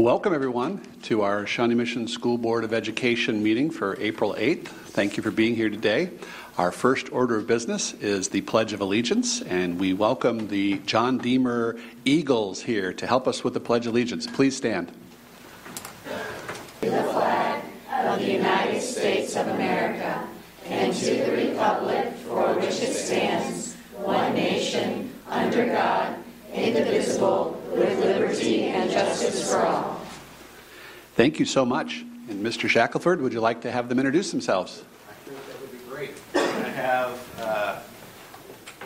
Welcome, everyone, to our Shawnee Mission School Board of Education meeting for April 8th. Thank you for being here today. Our first order of business is the Pledge of Allegiance, and we welcome the John Diemer Eagles here to help us with the Pledge of Allegiance. Please stand. To the flag of the United States of America and to the republic for which it stands, one nation, under God, indivisible, with liberty and justice for all. Thank you so much. And Mr. Shackelford, would you like to have them introduce themselves? I think that would be great. We're going to have. Uh,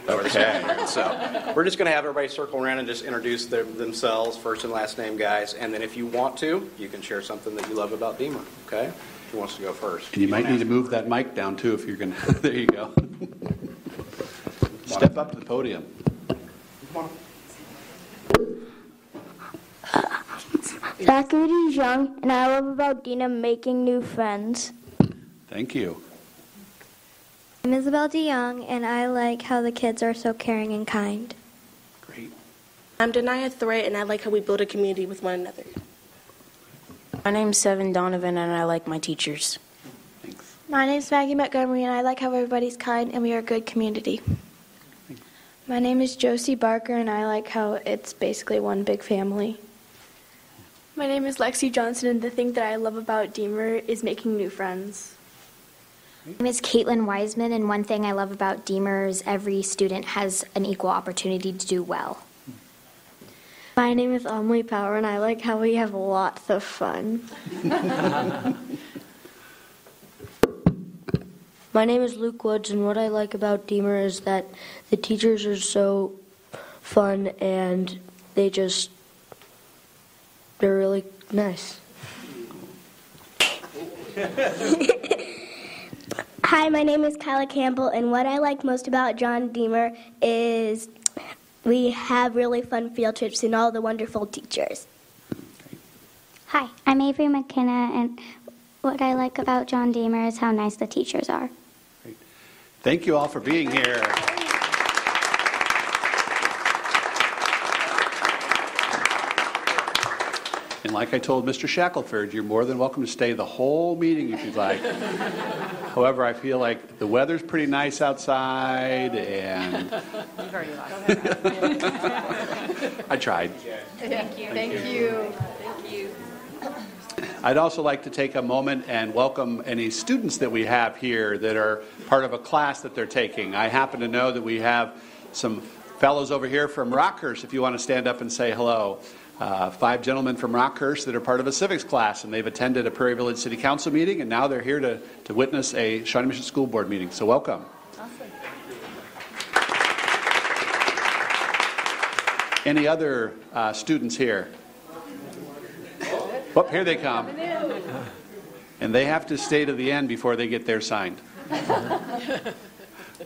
Okay. so we're just going to have everybody circle around and just introduce their, themselves, first and last name, guys. And then if you want to, you can share something that you love about Diemer. Okay? Who wants to go first? And you might need to move that mic down too if you're going to. There you go. Step up to the podium. Zachary Young, and I love about Diemer making new friends. Thank you. I'm Isabel DeYoung, and I like how the kids are so caring and kind. Great. I'm Denia Threat, and I like how we build a community with one another. My name's Seven Donovan, and I like my teachers. Thanks. My name's Maggie Montgomery, and I like how everybody's kind and we are a good community. My name is Josie Barker, and I like how it's basically one big family. My name is Lexi Johnson, and the thing that I love about Diemer is making new friends. My name is Caitlin Wiseman, and one thing I love about Diemer is every student has an equal opportunity to do well. My name is Emily Power, and I like how we have lots of fun. My name is Luke Woods, and what I like about Diemer is that the teachers are so fun and they just, they're really nice. Hi, my name is Kyla Campbell, and what I like most about John Diemer is we have really fun field trips and all the wonderful teachers. Hi, I'm Avery McKenna, and what I like about John Diemer is how nice the teachers are. Thank you all for being here. And like I told Mr. Shackelford, you're more than welcome to stay the whole meeting if you'd like. However, I feel like the weather's pretty nice outside, and I tried. Thank you. Thank you. Thank you. I'd also like to take a moment and welcome any students that we have here that are part of a class that they're taking. I happen to know that we have some fellows over here from Rockhurst, if you want to stand up and say hello. Uh, five gentlemen from Rockhurst that are part of a civics class, and they've attended a Prairie Village City Council meeting, and now they're here to, to witness a Shawnee Mission School Board meeting. So, welcome. Awesome. Any other uh, students here? Oh, here they come. And they have to stay to the end before they get their signed.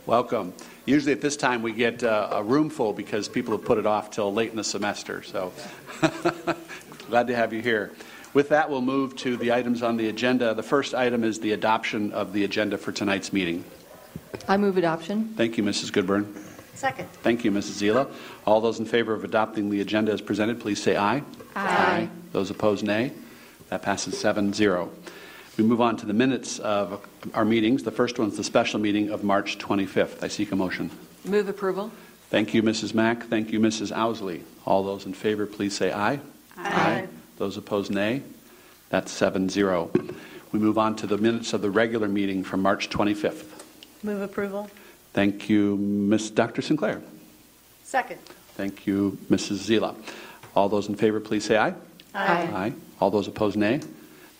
Welcome. Usually at this time we get uh, a room full because people have put it off till late in the semester. So glad to have you here. With that, we'll move to the items on the agenda. The first item is the adoption of the agenda for tonight's meeting. I move adoption. Thank you, Mrs. Goodburn. Second. Thank you, Mrs. Zila. All those in favor of adopting the agenda as presented, please say aye. Aye. Those opposed, nay. That passes 7 0. We move on to the minutes of our meetings. The first one is the special meeting of March 25th. I seek a motion. Move approval. Thank you, Mrs. Mack. Thank you, Mrs. Ousley. All those in favor, please say aye. Aye. Those opposed, nay. That's 7 0. We move on to the minutes of the regular meeting from March 25th. Move approval. Thank you, Ms. Dr. Sinclair. Second. Thank you, Mrs. Zila. All those in favor, please say aye. Aye. Aye. All those opposed, nay.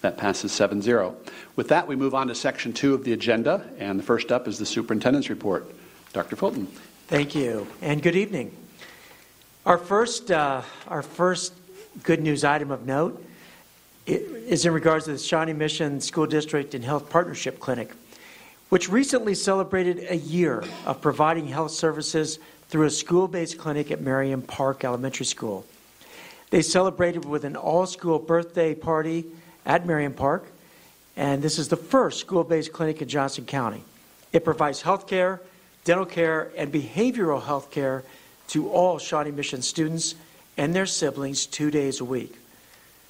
That passes 7 0. With that, we move on to section two of the agenda, and the first up is the superintendent's report. Dr. Fulton. Thank you, and good evening. Our first, uh, our first good news item of note is in regards to the Shawnee Mission School District and Health Partnership Clinic, which recently celebrated a year of providing health services through a school based clinic at Merriam Park Elementary School. They celebrated with an all school birthday party at Merriam Park, and this is the first school based clinic in Johnson County. It provides health care, dental care, and behavioral health care to all Shawnee Mission students and their siblings two days a week.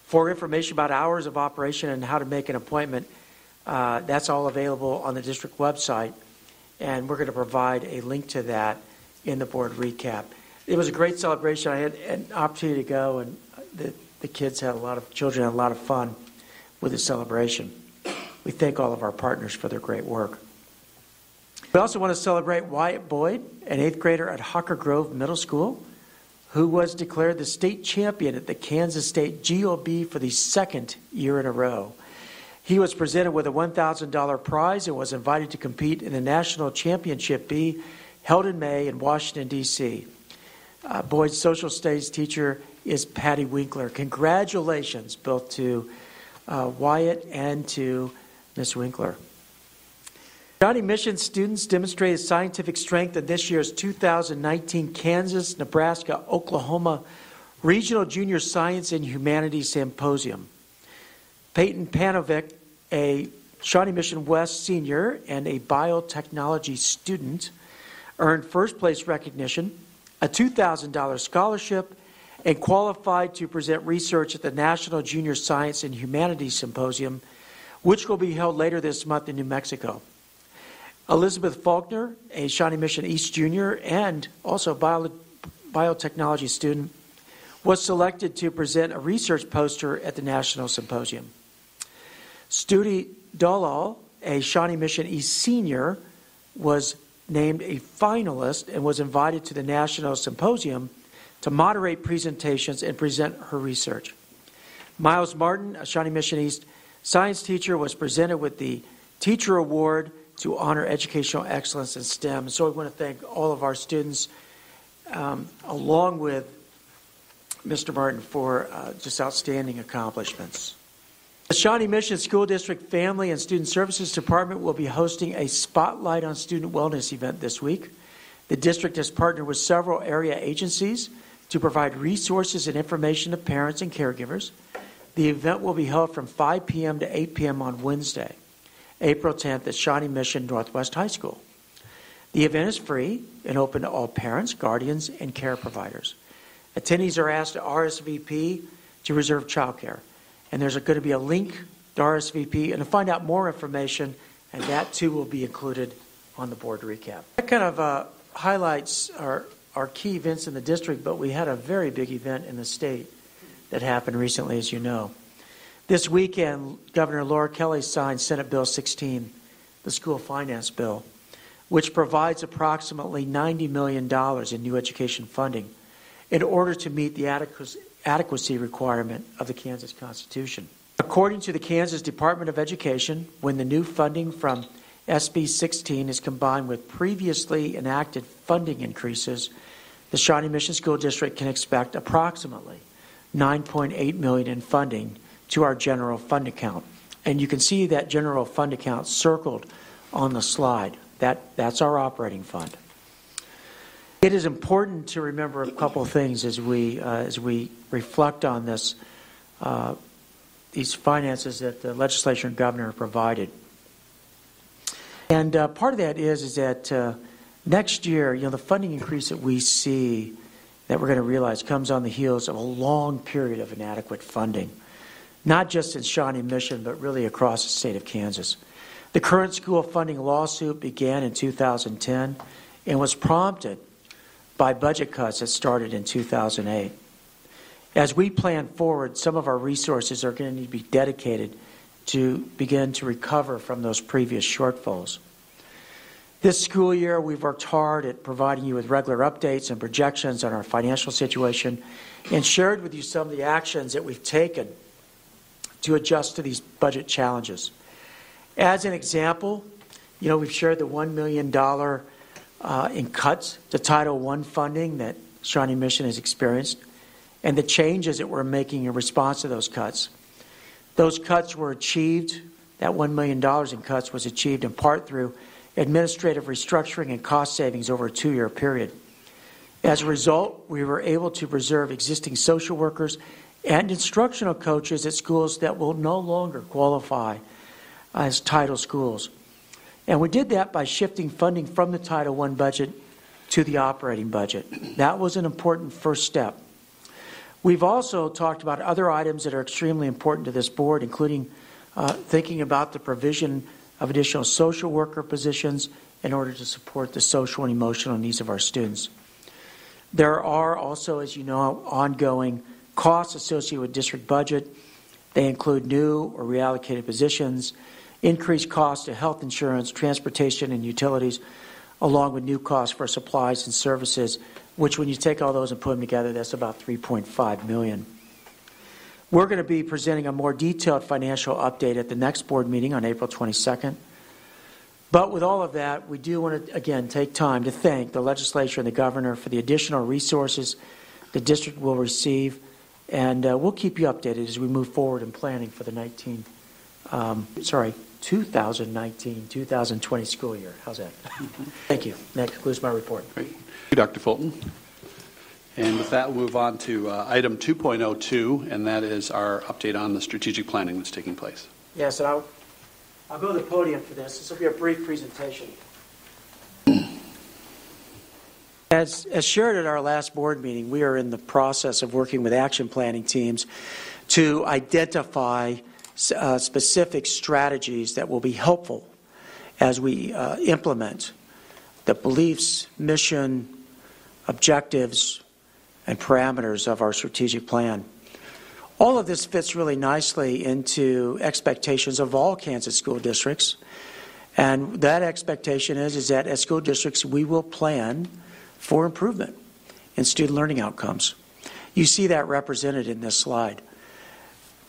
For information about hours of operation and how to make an appointment, uh, that's all available on the district website, and we're going to provide a link to that in the board recap. It was a great celebration. I had an opportunity to go, and the, the kids had a lot of children had a lot of fun with the celebration. We thank all of our partners for their great work. We also want to celebrate Wyatt Boyd, an eighth grader at Hocker Grove Middle School, who was declared the state champion at the Kansas State GeoBee for the second year in a row. He was presented with a $1,000 prize and was invited to compete in the National Championship Bee held in May in Washington, D.C. Uh, Boyd's social studies teacher is Patty Winkler. Congratulations both to uh, Wyatt and to Ms. Winkler. Shawnee Mission students demonstrated scientific strength in this year's 2019 Kansas, Nebraska, Oklahoma Regional Junior Science and Humanities Symposium. Peyton Panovic, a Shawnee Mission West senior and a biotechnology student, earned first place recognition, a $2,000 scholarship, and qualified to present research at the National Junior Science and Humanities Symposium, which will be held later this month in New Mexico. Elizabeth Faulkner, a Shawnee Mission East junior and also bio, biotechnology student, was selected to present a research poster at the National Symposium. Studi Dalal, a Shawnee Mission East senior, was named a finalist and was invited to the National Symposium to moderate presentations and present her research. Miles Martin, a Shawnee Mission East science teacher, was presented with the Teacher Award to honor educational excellence in STEM. So I want to thank all of our students, um, along with Mr. Martin, for uh, just outstanding accomplishments. The Shawnee Mission School District Family and Student Services Department will be hosting a Spotlight on Student Wellness event this week. The district has partnered with several area agencies to provide resources and information to parents and caregivers. The event will be held from 5 p.m. to 8 p.m. on Wednesday. April 10th at Shawnee Mission Northwest High School. The event is free and open to all parents, guardians, and care providers. Attendees are asked to RSVP to reserve childcare. And there's going to be a link to RSVP and to find out more information, and that too will be included on the board recap. That kind of uh, highlights our, our key events in the district, but we had a very big event in the state that happened recently, as you know. This weekend, Governor Laura Kelly signed Senate Bill 16, the school finance bill, which provides approximately $90 million in new education funding in order to meet the adequacy requirement of the Kansas Constitution. According to the Kansas Department of Education, when the new funding from SB 16 is combined with previously enacted funding increases, the Shawnee Mission School District can expect approximately 9.8 million in funding to our general fund account. And you can see that general fund account circled on the slide. That, that's our operating fund. It is important to remember a couple things as we, uh, as we reflect on this, uh, these finances that the legislature and governor provided. And uh, part of that is, is that uh, next year, you know, the funding increase that we see that we're going to realize comes on the heels of a long period of inadequate funding not just in Shawnee Mission, but really across the state of Kansas. The current school funding lawsuit began in 2010 and was prompted by budget cuts that started in 2008. As we plan forward, some of our resources are going to need to be dedicated to begin to recover from those previous shortfalls. This school year, we've worked hard at providing you with regular updates and projections on our financial situation and shared with you some of the actions that we've taken to adjust to these budget challenges. As an example, you know, we've shared the $1 million uh, in cuts to Title I funding that Shawnee Mission has experienced and the changes that we're making in response to those cuts. Those cuts were achieved, that $1 million in cuts was achieved in part through administrative restructuring and cost savings over a two year period. As a result, we were able to preserve existing social workers and instructional coaches at schools that will no longer qualify as Title schools. And we did that by shifting funding from the Title I budget to the operating budget. That was an important first step. We've also talked about other items that are extremely important to this board, including uh, thinking about the provision of additional social worker positions in order to support the social and emotional needs of our students. There are also, as you know, ongoing costs associated with district budget. They include new or reallocated positions, increased costs to health insurance, transportation, and utilities, along with new costs for supplies and services, which when you take all those and put them together, that's about 3.5 million. We're going to be presenting a more detailed financial update at the next board meeting on April 22nd. But with all of that, we do want to, again, take time to thank the legislature and the governor for the additional resources the district will receive. And uh, we'll keep you updated as we move forward in planning for the 19, um, sorry, 2019 2020 school year. How's that? Thank you. That concludes my report. Great. Thank you, Dr. Fulton. And with that, we'll move on to uh, item 2.02, and that is our update on the strategic planning that's taking place. Yes, and I'll, I'll go to the podium for this. This will be a brief presentation. As, as shared at our last board meeting, we are in the process of working with action planning teams to identify uh, specific strategies that will be helpful as we uh, implement the beliefs, mission, objectives, and parameters of our strategic plan. All of this fits really nicely into expectations of all Kansas school districts. And that expectation is, is that as school districts, we will plan for improvement in student learning outcomes. You see that represented in this slide.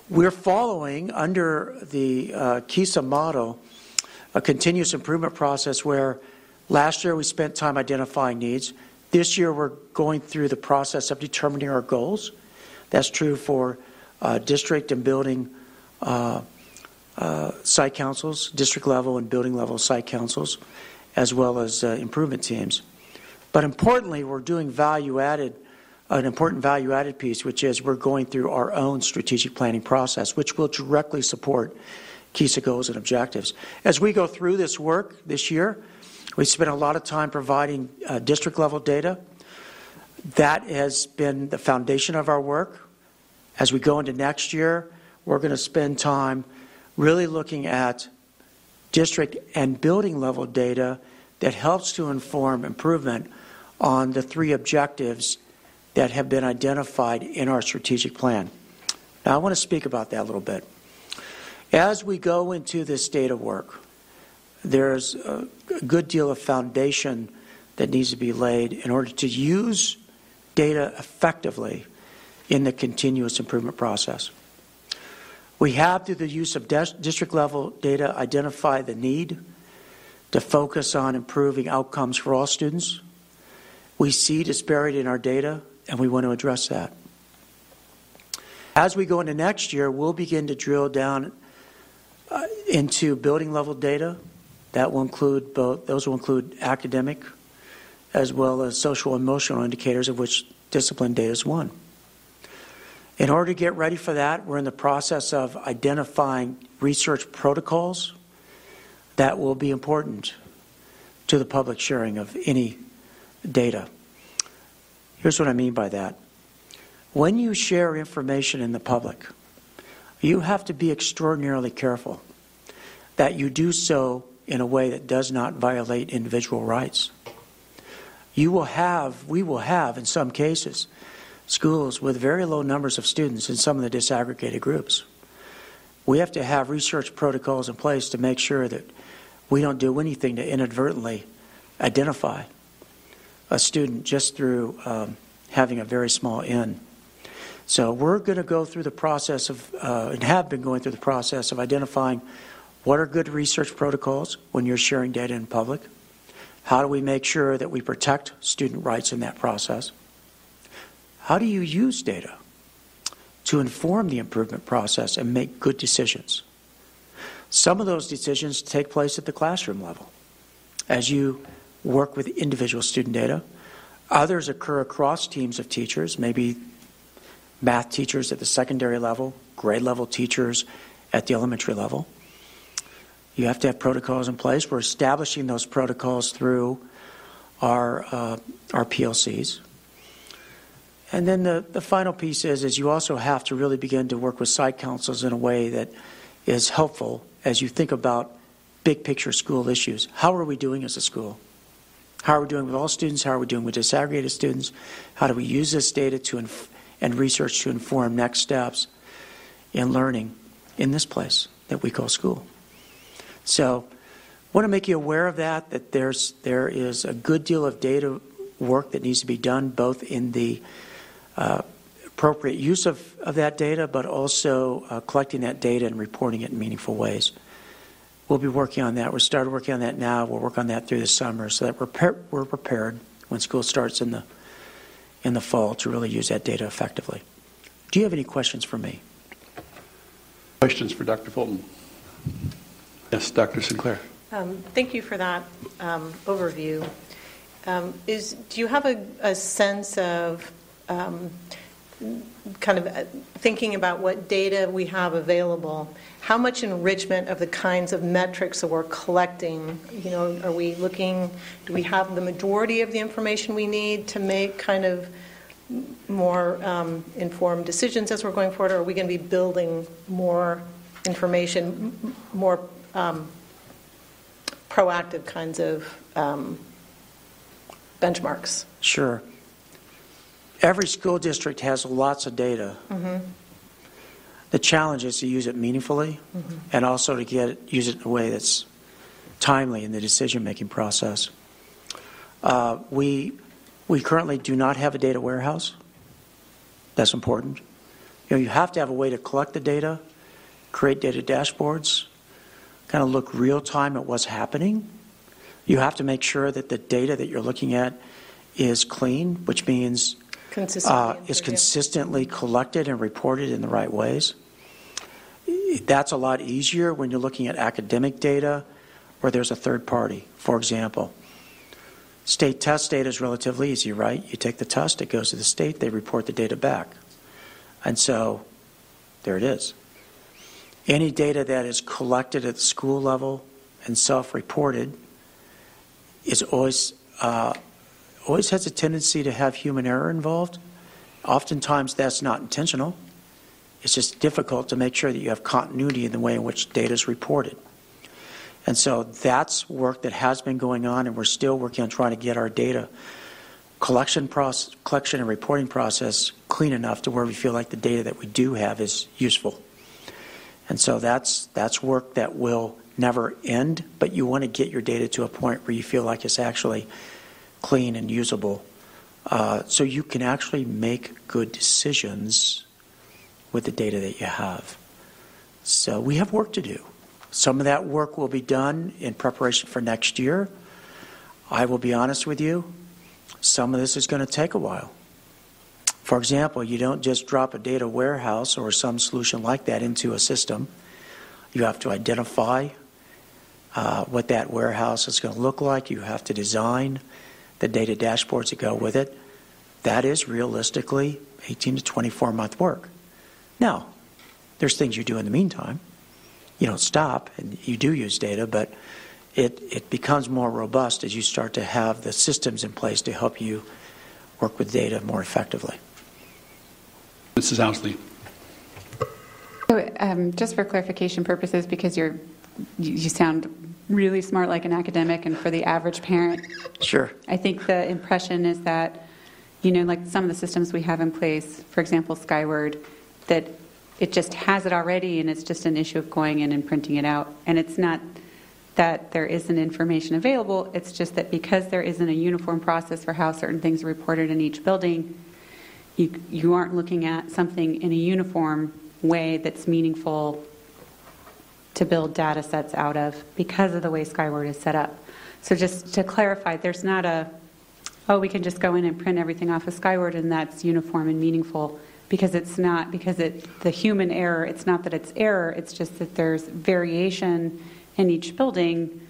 We're following under the uh, KESA model a continuous improvement process where last year we spent time identifying needs. This year we're going through the process of determining our goals. That's true for uh, district and building uh, uh, site councils, district level and building level site councils, as well as uh, improvement teams. But importantly, we're doing value added, an important value added piece, which is we're going through our own strategic planning process, which will directly support KESA goals and objectives. As we go through this work this year, we spent a lot of time providing uh, district level data. That has been the foundation of our work. As we go into next year, we're going to spend time really looking at district and building level data that helps to inform improvement on the three objectives that have been identified in our strategic plan. Now, I want to speak about that a little bit. As we go into this data work, there's a good deal of foundation that needs to be laid in order to use data effectively in the continuous improvement process. We have, through the use of district level data, identified the need to focus on improving outcomes for all students we see disparity in our data, and we want to address that. As we go into next year, we'll begin to drill down uh, into building level data. That will include both, those will include academic as well as social emotional indicators, of which discipline data is one. In order to get ready for that, we're in the process of identifying research protocols that will be important to the public sharing of any data. Here's what I mean by that. When you share information in the public, you have to be extraordinarily careful that you do so in a way that does not violate individual rights. You will have, we will have, in some cases, schools with very low numbers of students in some of the disaggregated groups. We have to have research protocols in place to make sure that we don't do anything to inadvertently identify a student just through um, having a very small n. So we're going to go through the process of, uh, and have been going through the process of identifying what are good research protocols when you're sharing data in public. How do we make sure that we protect student rights in that process? How do you use data to inform the improvement process and make good decisions? Some of those decisions take place at the classroom level. As you work with individual student data. Others occur across teams of teachers, maybe math teachers at the secondary level, grade level teachers at the elementary level. You have to have protocols in place. We're establishing those protocols through our, uh, our PLCs. And then the, the final piece is, is you also have to really begin to work with site councils in a way that is helpful as you think about big picture school issues. How are we doing as a school? How are we doing with all students? How are we doing with disaggregated students? How do we use this data to inf- and research to inform next steps in learning in this place that we call school? So, I want to make you aware of that. That there's there is a good deal of data work that needs to be done, both in the uh, appropriate use of, of that data, but also uh, collecting that data and reporting it in meaningful ways. We'll be working on that. We started working on that now. We'll work on that through the summer so that we're, pre- we're prepared when school starts in the in the fall to really use that data effectively. Do you have any questions for me? Questions for Dr. Fulton? Yes, Dr. Sinclair. Um, thank you for that um, overview. Um, is do you have a, a sense of um, kind of uh, thinking about what data we have available? How much enrichment of the kinds of metrics that we're collecting? You know, are we looking? Do we have the majority of the information we need to make kind of more um, informed decisions as we're going forward, or are we going to be building more information, more um, proactive kinds of um, benchmarks? Sure. Every school district has lots of data. Mm-hmm. The challenge is to use it meaningfully Mhm. and also to get it, use it in a way that's timely in the decision making process. Uh, we, we currently do not have a data warehouse. That's important. You know, you have to have a way to collect the data, create data dashboards, kind of look real time at what's happening. You have to make sure that the data that you're looking at is clean, which means Consistently uh, is consistently collected and reported in the right ways. That's a lot easier when you're looking at academic data where there's a third party. For example, state test data is relatively easy, right? You take the test, it goes to the state, they report the data back. And so there it is. Any data that is collected at the school level and self reported is always, uh, always has a tendency to have human error involved. Oftentimes that's not intentional. It's just difficult to make sure that you have continuity in the way in which data is reported. And so that's work that has been going on, and we're still working on trying to get our data collection process, collection and reporting process clean enough to where we feel like the data that we do have is useful. And so that's that's work that will never end, but you want to get your data to a point where you feel like it's actually clean and usable, uh, so you can actually make good decisions with the data that you have. So we have work to do. Some of that work will be done in preparation for next year. I will be honest with you, some of this is going to take a while. For example, you don't just drop a data warehouse or some solution like that into a system. You have to identify uh, what that warehouse is going to look like. You have to design the data dashboards that go with it. That is realistically 18 to 24 month work. Now, there's things you do in the meantime. You don't stop and you do use data, but it, it becomes more robust as you start to have the systems in place to help you work with data more effectively. Mrs. Ousley. So, um, just for clarification purposes, because you're you, you sound really smart like an academic, and for the average parent, Sure. I think the impression is that, you know, like some of the systems we have in place, for example, Skyward, that it just has it already, and it's just an issue of going in and printing it out, and it's not that there isn't information available. It's just that because there isn't a uniform process for how certain things are reported in each building, you, you aren't looking at something in a uniform way that's meaningful to build data sets out of because of the way Skyward is set up. So just to clarify, there's not a, oh, we can just go in and print everything off of Skyward and that's uniform and meaningful because it's not, because it, the human error, it's not that it's error, it's just that there's variation in each building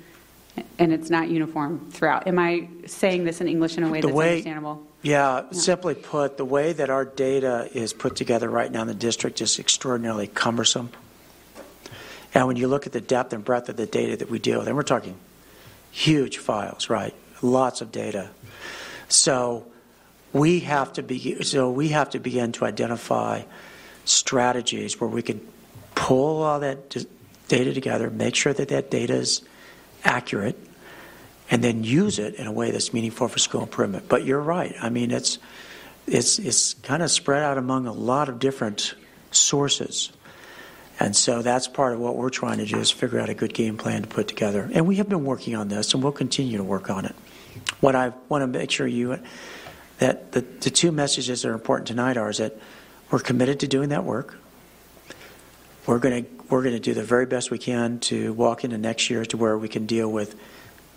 and it's not uniform throughout. Am I saying this in English in a way The that's way- understandable? Yeah, simply put, the way that our data is put together right now in the district is extraordinarily cumbersome. And when you look at the depth and breadth of the data that we deal with, and we're talking huge files, right? Lots of data. So we have to be so we have to begin to identify strategies where we can pull all that data together, make sure that that data is accurate, and then use it in a way that's meaningful for school improvement. But you're right. I mean, it's it's it's kind of spread out among a lot of different sources. And so that's part of what we're trying to do is figure out a good game plan to put together. And we have been working on this, and we'll continue to work on it. What I want to make sure you that the, the two messages that are important tonight are is that we're committed to doing that work. We're going to we're going to do the very best we can to walk into next year to where we can deal with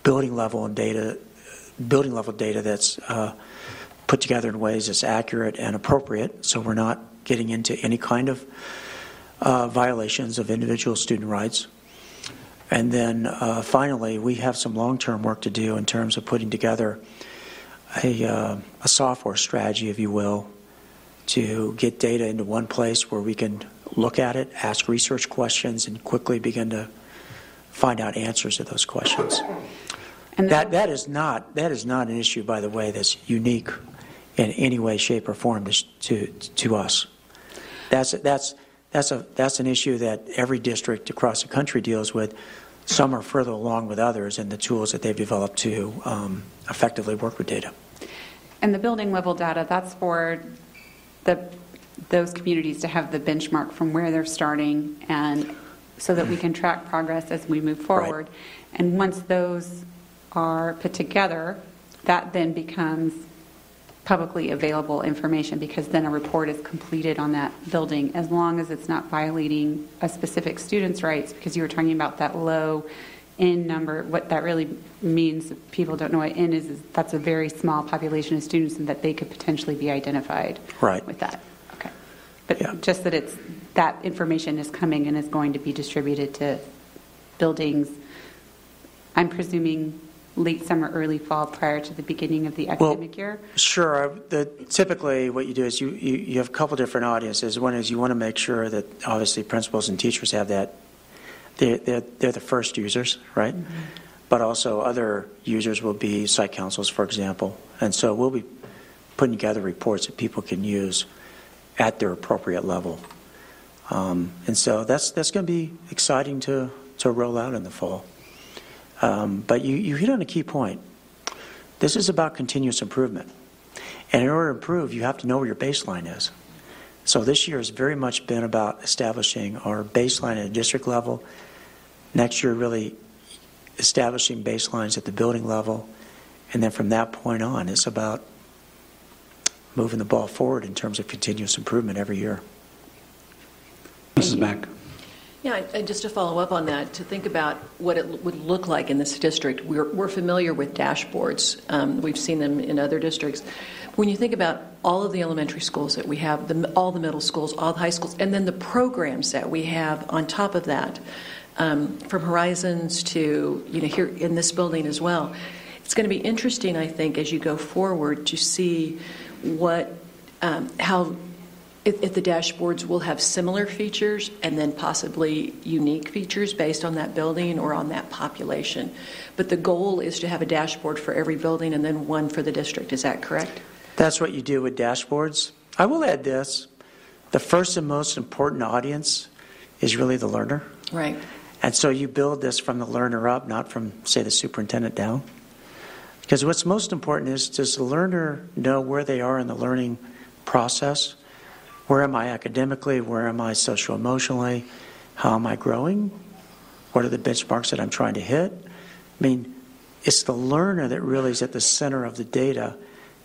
building level and data, building level data that's uh, put together in ways that's accurate and appropriate. So we're not getting into any kind of uh, violations of individual student rights. And then uh, finally, we have some long term work to do in terms of putting together a, uh, a software strategy, if you will, to get data into one place where we can look at it, ask research questions, and quickly begin to find out answers to those questions. And that, that, is not, that is not an issue, by the way, that's unique in any way, shape, or form to, to, to us. That's, that's, that's, a, that's an issue that every district across the country deals with. Some are further along with others in the tools that they've developed to um, effectively work with data. And the building level data, that's for the those communities to have the benchmark from where they're starting and so that we can track progress as we move forward. Right. And once those are put together, that then becomes publicly available information because then a report is completed on that building as long as it's not violating a specific student's rights because you were talking about that low N number. What that really means, people don't know what N is, is that's a very small population of students and that they could potentially be identified right. with that. Okay. But yeah. just that it's that information is coming and is going to be distributed to buildings. I'm presuming late summer, early fall prior to the beginning of the academic well, year? Sure. The, typically, what you do is you, you, you have a couple different audiences. One is you want to make sure that obviously principals and teachers have that. They're, they're, they're the first users, right? Mm-hmm. But also, other users will be site councils, for example. And so we'll be putting together reports that people can use at their appropriate level. Um, and so that's, that's going to be exciting to, to roll out in the fall. Um, but you, you hit on a key point. This is about continuous improvement. And in order to improve, you have to know where your baseline is. So this year has very much been about establishing our baseline at a district level. Next year, really establishing baselines at the building level. And then from that point on, it's about moving the ball forward in terms of continuous improvement every year. Mrs. Mack. Yeah, and just to follow up on that, to think about what it would look like in this district, we're, we're familiar with dashboards. Um, we've seen them in other districts. When you think about all of the elementary schools that we have, the, all the middle schools, all the high schools, and then the programs that we have on top of that, um, from Horizons to you know here in this building as well, it's going to be interesting, I think, as you go forward to see what um, how if, if, the dashboards will have similar features and then possibly unique features based on that building or on that population. But the goal is to have a dashboard for every building and then one for the district. Is that correct? That's what you do with dashboards. I will add this the first and most important audience is really the learner. Right. And so you build this from the learner up, not from, say, the superintendent down. Because what's most important is does the learner know where they are in the learning process? Where am I academically? Where am I social emotionally? How am I growing? What are the benchmarks that I'm trying to hit? I mean, it's the learner that really is at the center of the data,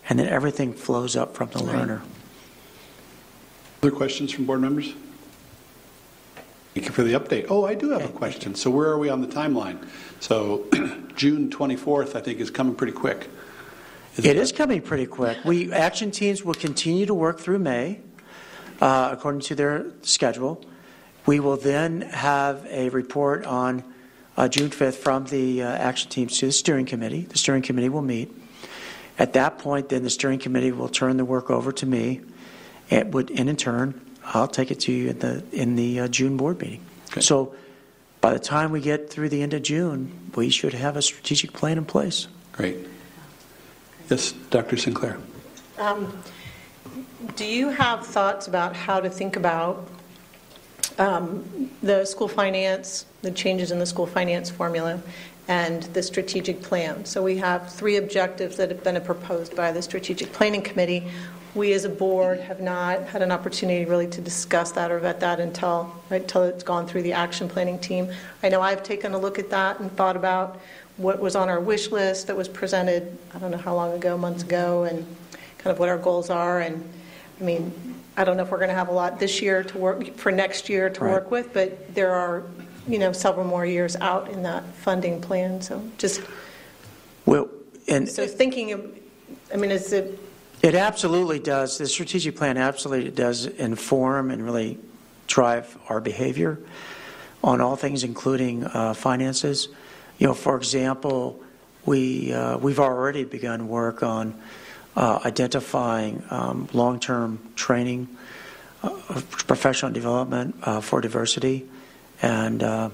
and then everything flows up from the right. learner. Other questions from board members? Thank you for the update. Oh, I do have okay, a question. So, where are we on the timeline? So, June 24th, I think, is coming pretty quick. Is it, it is coming pretty quick. We action teams will continue to work through May uh, according to their schedule. We will then have a report on uh, June 5th from the uh, action teams to the steering committee. The steering committee will meet. At that point, then the steering committee will turn the work over to me, and, would, and in turn, I'll take it to you in the in the uh, June board meeting. Okay. So, by the time we get through the end of June, we should have a strategic plan in place. Great. Yes, Dr. Sinclair. Um, do you have thoughts about how to think about um, the school finance, the changes in the school finance formula, and the strategic plan? So we have three objectives that have been proposed by the strategic planning committee. We as a board have not had an opportunity really to discuss that or vet that until right, until it's gone through the action planning team. I know I've taken a look at that and thought about what was on our wish list that was presented. I don't know how long ago, months ago, and kind of what our goals are. And I mean, I don't know if we're going to have a lot this year to work for next year to Right. work with, but there are, you know, several more years out in that funding plan. So just Well, and so thinking, of, I mean, is it It absolutely does. The strategic plan absolutely does inform and really drive our behavior on all things, including uh, finances. You know, for example, we uh, we've already begun work on uh, identifying um, long-term training, uh, professional development uh, for diversity, and uh,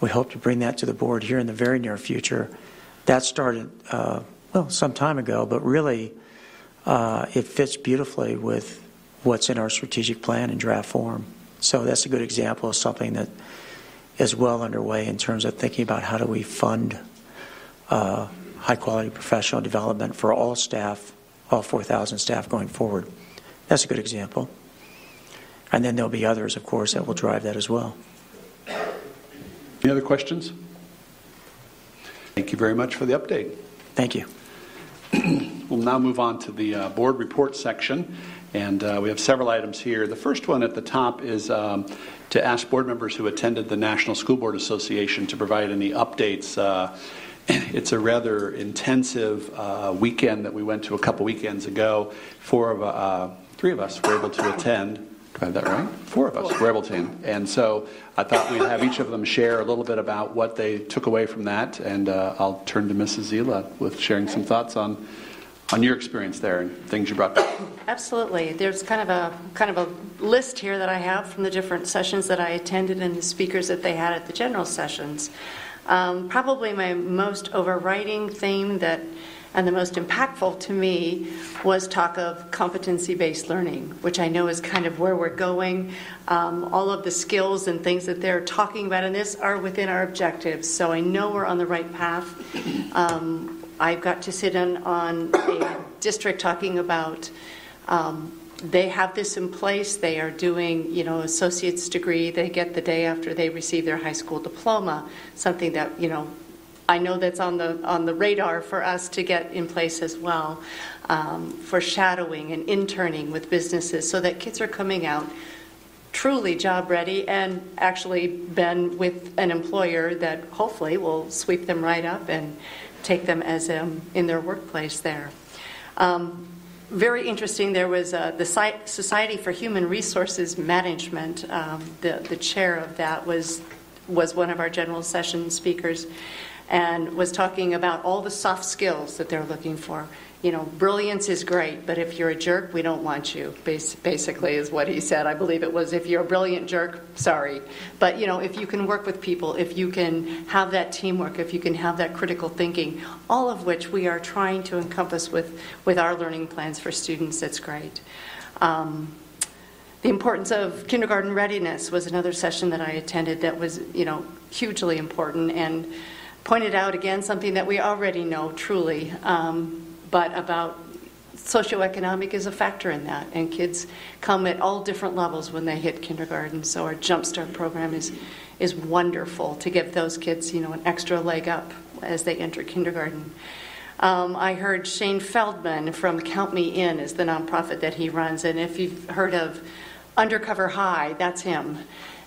we hope to bring that to the board here in the very near future. That started uh, well some time ago, but really it fits beautifully with what's in our strategic plan in draft form. So that's a good example of something that is well underway in terms of thinking about how do we fund uh, high quality professional development for all staff, all 4,000 staff going forward. That's a good example. And then there'll be others, of course, that will drive that as well. Any other questions? Thank you very much for the update. Thank you. We'll now move on to the uh, board report section, and uh, we have several items here. The first one at the top is um, to ask board members who attended the National School Board Association to provide any updates. Uh, It's a rather intensive uh, weekend that we went to a couple weekends ago. Four of, uh, three of us were able to attend. Do I have that right? Four of us were able to. And so I thought we'd have each of them share a little bit about what they took away from that. And uh, I'll turn to Mrs. Zila with sharing some thoughts on, on your experience there and things you brought back. Absolutely. There's kind of a kind of a list here that I have from the different sessions that I attended and the speakers that they had at the general sessions. Um, probably my most overriding theme that and the most impactful to me was talk of competency-based learning, which I know is kind of where we're going. Um, all of the skills and things that they're talking about in this are within our objectives, so I know we're on the right path. Um, I've got to sit in on a district talking about um, they have this in place. They are doing, you know, associate's degree. They get the day after they receive their high school diploma. Something that you know, I know that's on the on the radar for us to get in place as well. Um, for shadowing and interning with businesses, so that kids are coming out truly job ready and actually been with an employer that hopefully will sweep them right up and take them as um, in their workplace there. Um, very interesting. There was uh, the Society for Human Resources Management. Um, the the chair of that was was one of our general session speakers, and was talking about all the soft skills that they're looking for. You know, brilliance is great, but if you're a jerk, we don't want you. Basically, is what he said. I believe it was. If you're a brilliant jerk, sorry, but you know, if you can work with people, if you can have that teamwork, if you can have that critical thinking, all of which we are trying to encompass with with our learning plans for students, that's great. Um, the importance of kindergarten readiness was another session that I attended that was, you know, hugely important and pointed out again something that we already know truly, um, but about socioeconomic is a factor in that, and kids come at all different levels when they hit kindergarten. So our Jumpstart program is is wonderful to give those kids, you know, an extra leg up as they enter kindergarten. Um, I heard Shane Feldman from Count Me In is the nonprofit that he runs, and if you've heard of Undercover High, that's him.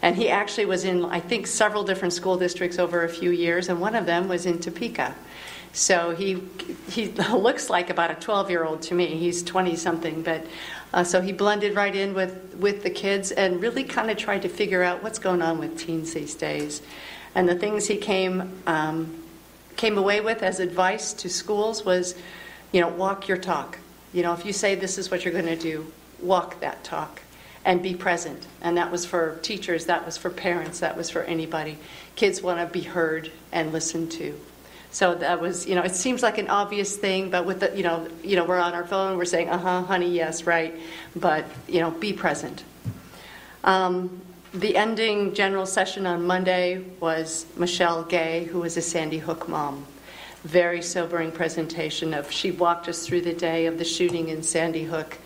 And he actually was in, I think, several different school districts over a few years, and one of them was in Topeka. So he he looks like about a 12 year old to me. He's 20 something, but uh, so he blended right in with with the kids and really kind of tried to figure out what's going on with teens these days. And the things he came um, came away with as advice to schools was, you know, walk your talk. You know, if you say this is what you're going to do, walk that talk and be present. And that was for teachers, that was for parents, that was for anybody. Kids want to be heard and listened to. So that was, you know, it seems like an obvious thing, but with the, you know, you know, we're on our phone, we're saying, uh-huh, honey, yes, right, but, you know, be present. Um, the ending general session on Monday was Michelle Gay, who was a Sandy Hook mom. Very sobering presentation of, she walked us through the day of the shooting in Sandy Hook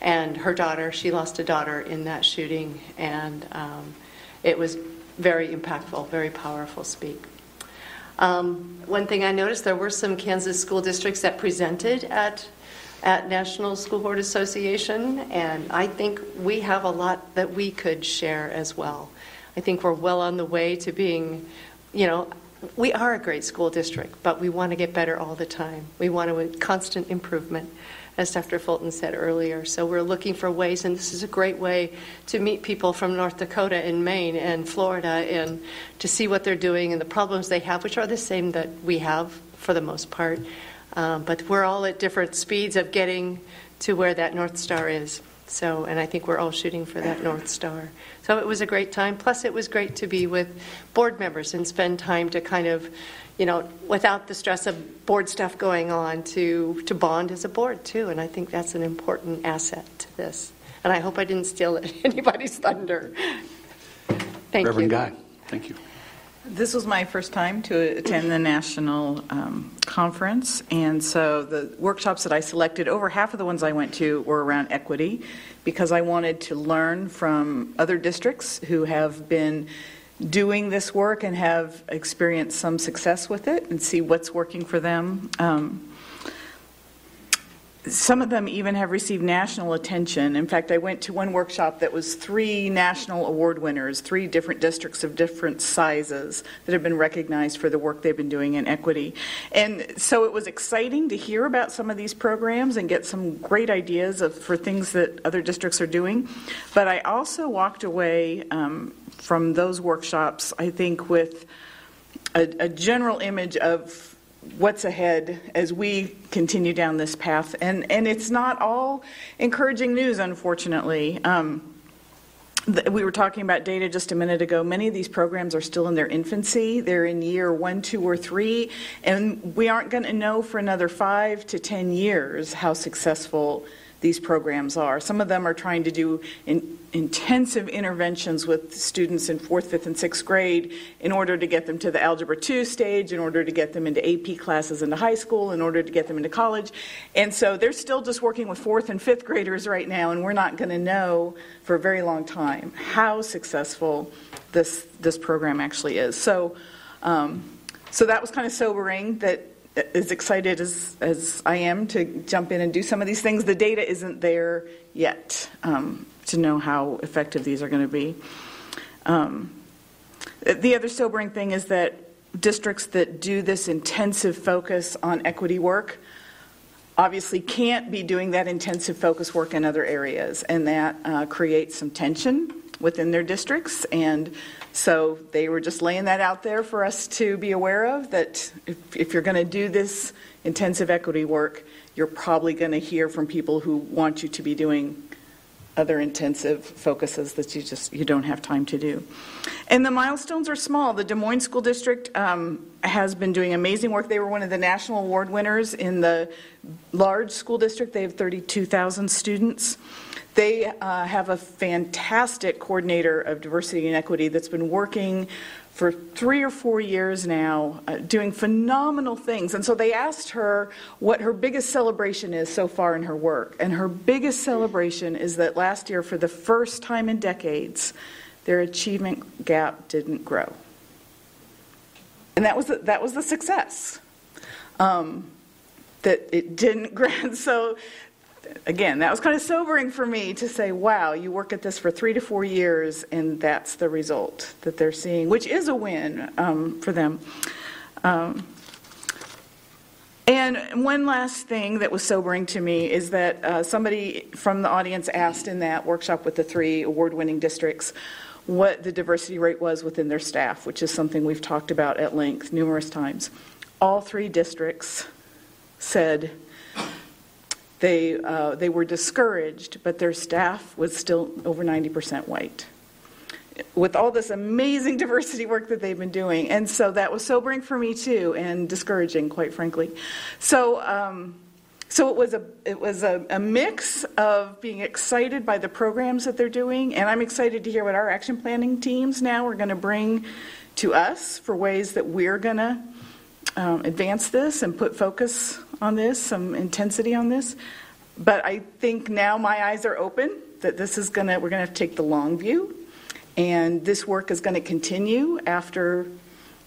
and her daughter, she lost a daughter in that shooting, and um, it was very impactful, very powerful speak. Um, one thing I noticed there were some Kansas school districts that presented at at National School Board Association, and I think we have a lot that we could share as well. I think we're well on the way to being, you know, we are a great school district, but we want to get better all the time. We want to constant improvement as Dr. Fulton said earlier. So we're looking for ways, and this is a great way to meet people from North Dakota and Maine and Florida and to see what they're doing and the problems they have, which are the same that we have for the most part. Um, but we're all at different speeds of getting to where that North Star is. So, and I think we're all shooting for that North Star. So it was a great time. Plus, it was great to be with board members and spend time to kind of you know, without the stress of board stuff going on, to, to bond as a board too. And I think that's an important asset to this. And I hope I didn't steal anybody's thunder. Thank Reverend you. Guy, thank you. This was my first time to attend the national um, conference, and so the workshops that I selected, over half of the ones I went to were around equity, because I wanted to learn from other districts who have been doing this work and have experienced some success with it and see what's working for them. Um, some of them even have received national attention. In fact, I went to one workshop that was three national award winners, three different districts of different sizes that have been recognized for the work they've been doing in equity. And so it was exciting to hear about some of these programs and get some great ideas of, for things that other districts are doing. But I also walked away um, from those workshops, I think, with a, a general image of what's ahead as we continue down this path. And, and it's not all encouraging news, unfortunately. Um, we were talking about data just a minute ago. Many of these programs are still in their infancy. They're in year one, two, or three, and we aren't going to know for another five to ten years how successful these programs are. Some of them are trying to do in, intensive interventions with students in fourth, fifth, and sixth grade in order to get them to the Algebra 2 stage, in order to get them into AP classes into high school, in order to get them into college. And so they're still just working with fourth and fifth graders right now, and we're not going to know for a very long time how successful this, this program actually is. So, um, so that was kind of sobering that as excited as, as I am to jump in and do some of these things, the data isn't there yet um, to know how effective these are going to be. Um, the other sobering thing is that districts that do this intensive focus on equity work obviously can't be doing that intensive focus work in other areas, and that uh, creates some tension within their districts. And so they were just laying that out there for us to be aware of that if, if you're going to do this intensive equity work, you're probably going to hear from people who want you to be doing other intensive focuses that you just you don't have time to do. And the milestones are small. The Des Moines School District um, has been doing amazing work. They were one of the national award winners in the large school district. They have 32,000 students. They uh, have a fantastic coordinator of diversity and equity that's been working for three or four years now, uh, doing phenomenal things. And so they asked her what her biggest celebration is so far in her work. And her biggest celebration is that last year, for the first time in decades, their achievement gap didn't grow. And that was the, that was the success. Um, that it didn't grow. So again, that was kind of sobering for me to say, wow, you work at this for three to four years, and that's the result that they're seeing, which is a win um, for them. Um, and one last thing that was sobering to me is that uh, somebody from the audience asked in that workshop with the three award winning districts what the diversity rate was within their staff, which is something we've talked about at length numerous times. All three districts said they, uh, they were discouraged, but their staff was still over 90% white. with all this amazing diversity work that they've been doing. And so that was sobering for me too, and discouraging, quite frankly. So, um, so it was a it was a, a, mix of being excited by the programs that they're doing, and I'm excited to hear what our action planning teams now are going to bring to us for ways that we're going to um, advance this and put focus on this, some intensity on this. But I think now my eyes are open that this is going to we're going to have to take the long view, and this work is going to continue after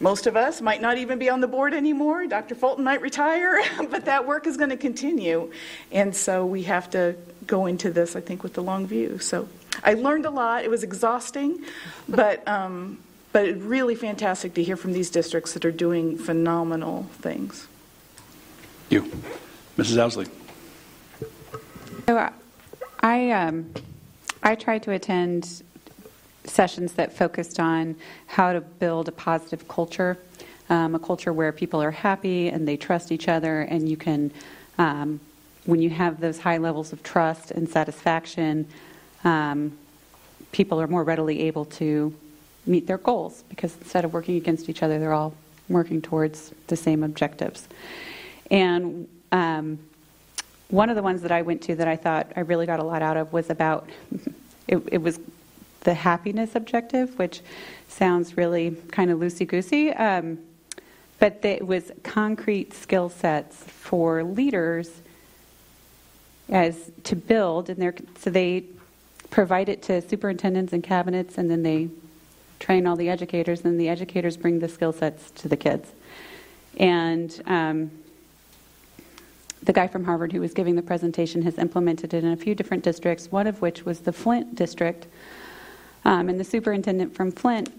most of us might not even be on the board anymore. Dr. Fulton might retire, but that work is going to continue. And so we have to go into this, I think, with the long view. So I learned a lot. It was exhausting, but, um, but really fantastic to hear from these districts that are doing phenomenal things. You. Mrs. Ousley. So I, um, I tried to attend sessions that focused on how to build a positive culture, um, a culture where people are happy and they trust each other, and you can, um, when you have those high levels of trust and satisfaction, um, people are more readily able to meet their goals because instead of working against each other, they're all working towards the same objectives. And um, one of the ones that I went to that I thought I really got a lot out of was about it, it was the happiness objective, which sounds really kind of loosey goosey. Um, but it was concrete skill sets for leaders as to build, and they so they provide it to superintendents and cabinets, and then they train all the educators, and the educators bring the skill sets to the kids. And um, the guy from Harvard who was giving the presentation has implemented it in a few different districts, one of which was the Flint district. Um, and the superintendent from Flint,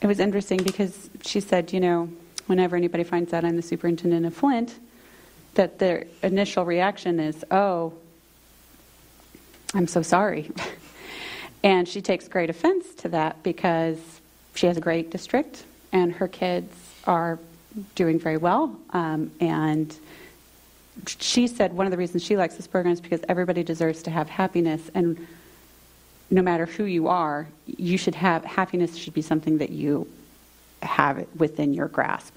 it was interesting because she said, you know, whenever anybody finds out I'm the superintendent of Flint, that their initial reaction is, oh, I'm so sorry. and she takes great offense to that because she has a great district and her kids are doing very well. Um, and she said one of the reasons she likes this program is because everybody deserves to have happiness. And no matter who you are, you should have happiness should be something that you have within your grasp.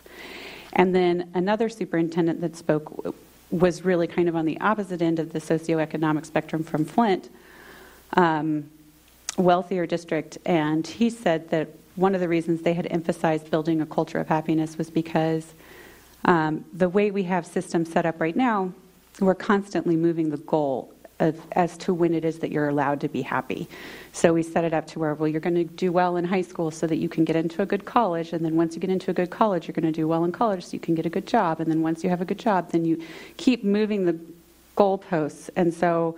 And then another superintendent that spoke was really kind of on the opposite end of the socioeconomic spectrum from Flint, um, wealthier district, and he said that one of the reasons they had emphasized building a culture of happiness was because um, the way we have systems set up right now, we're constantly moving the goal of, as to when it is that you're allowed to be happy. So we set it up to where, well, you're going to do well in high school so that you can get into a good college. And then once you get into a good college, you're going to do well in college so you can get a good job. And then once you have a good job, then you keep moving the goalposts. And so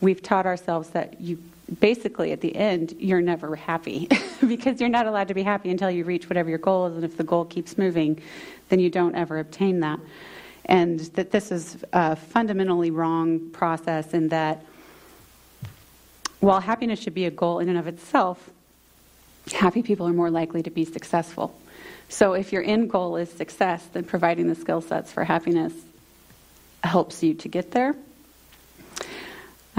we've taught ourselves that you basically at the end, you're never happy because you're not allowed to be happy until you reach whatever your goal is. And if the goal keeps moving, then you don't ever obtain that and that this is a fundamentally wrong process in that while happiness should be a goal in and of itself, happy people are more likely to be successful. So if your end goal is success, then providing the skill sets for happiness helps you to get there.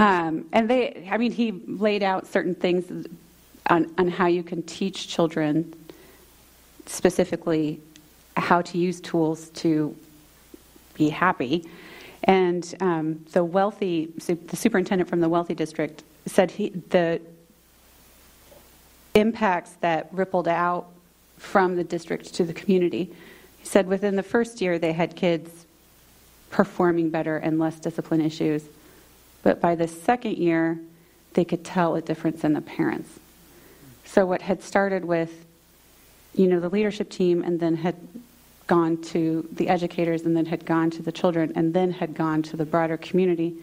Um, and they, I mean, he laid out certain things on, on how you can teach children specifically how to use tools to be happy. And um, the wealthy, the superintendent from the wealthy district said he, the impacts that rippled out from the district to the community. He said within the first year they had kids performing better and less discipline issues. But by the second year, they could tell a difference in the parents. So what had started with, you know, the leadership team and then had gone to the educators and then had gone to the children and then had gone to the broader community.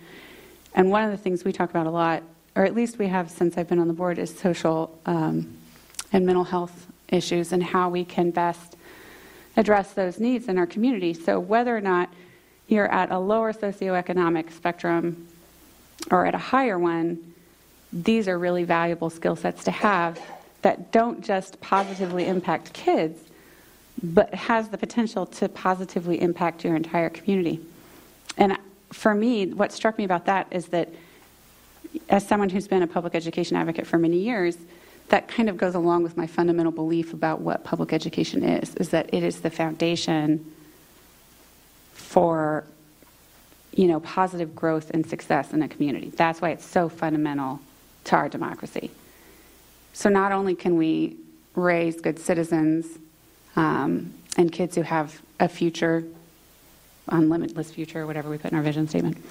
And one of the things we talk about a lot, or at least we have since I've been on the board, is social um, and mental health issues and how we can best address those needs in our community. So whether or not you're at a lower socioeconomic spectrum or at a higher one, these are really valuable skill sets to have that don't just positively impact kids, but has the potential to positively impact your entire community. And for me, what struck me about that is that as someone who's been a public education advocate for many years, that kind of goes along with my fundamental belief about what public education is, is that it is the foundation for you know, positive growth and success in a community. That's why it's so fundamental to our democracy. So not only can we raise good citizens um, and kids who have a future, unlimitless future, whatever we put in our vision statement,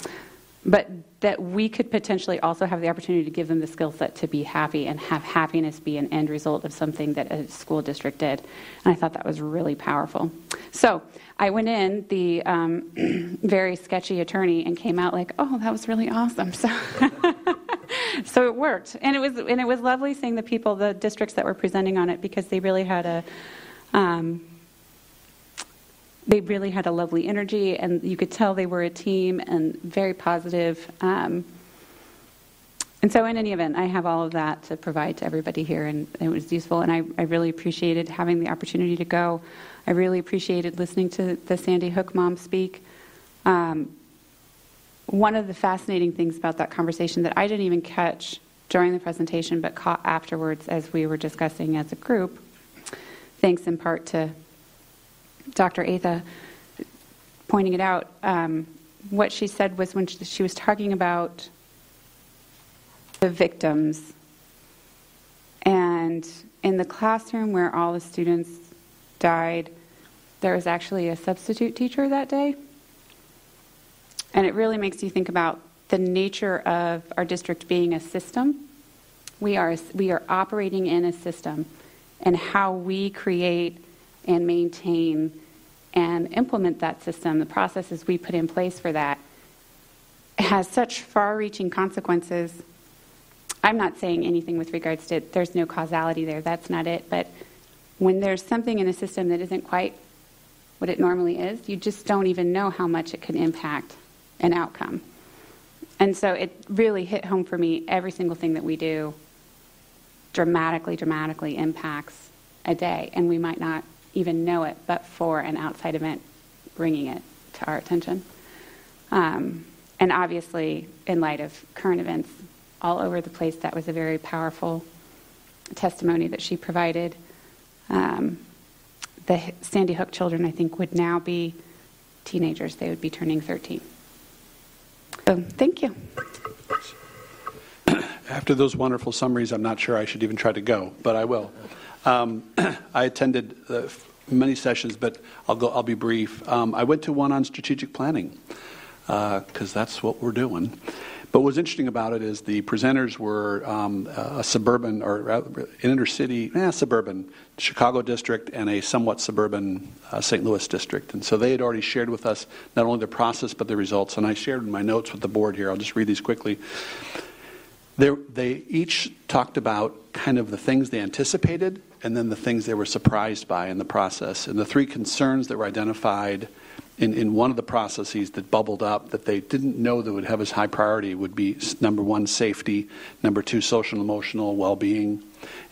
but that we could potentially also have the opportunity to give them the skill set to be happy and have happiness be an end result of something that a school district did. And I thought that was really powerful. So I went in, the um, very sketchy attorney, and came out like, oh, that was really awesome. So. so it worked, and it was and it was lovely seeing the people, the districts that were presenting on it, because they really had a um, they really had a lovely energy, and you could tell they were a team and very positive. Um, and so, in any event, I have all of that to provide to everybody here, and it was useful. And I, I really appreciated having the opportunity to go. I really appreciated listening to the Sandy Hook mom speak. Um, one of the fascinating things about that conversation that I didn't even catch during the presentation, but caught afterwards as we were discussing as a group, thanks in part to Dr. Atha pointing it out, um, what she said was when she, she was talking about the victims and in the classroom where all the students died, there was actually a substitute teacher that day. And it really makes you think about the nature of our district being a system. We are, we are operating in a system, and how we create and maintain and implement that system, the processes we put in place for that, has such far reaching consequences. I'm not saying anything with regards to there's no causality there, that's not it. But when there's something in a system that isn't quite what it normally is, you just don't even know how much it can impact an outcome. And so it really hit home for me every single thing that we do dramatically, dramatically impacts a day. And we might not even know it but for an outside event bringing it to our attention. Um, and obviously, in light of current events all over the place, that was a very powerful testimony that she provided. Um, the Sandy Hook children, I think, would now be teenagers. They would be turning 13. So, thank you. After those wonderful summaries, I'm not sure I should even try to go, but I will. Um, I attended uh, many sessions, but I'll go. I'll be brief. Um, I went to one on strategic planning because uh, that's what we're doing. But what's interesting about it is the presenters were um, a suburban or rather an inner city, eh, suburban Chicago district and a somewhat suburban uh, St. Louis district. And so they had already shared with us not only the process but the results. And I shared my notes with the board here. I'll just read these quickly. They, they each talked about kind of the things they anticipated and then the things they were surprised by in the process. And the three concerns that were identified in, in one of the processes that bubbled up that they didn't know that would have as high priority would be number one, safety, number two, social and emotional well being,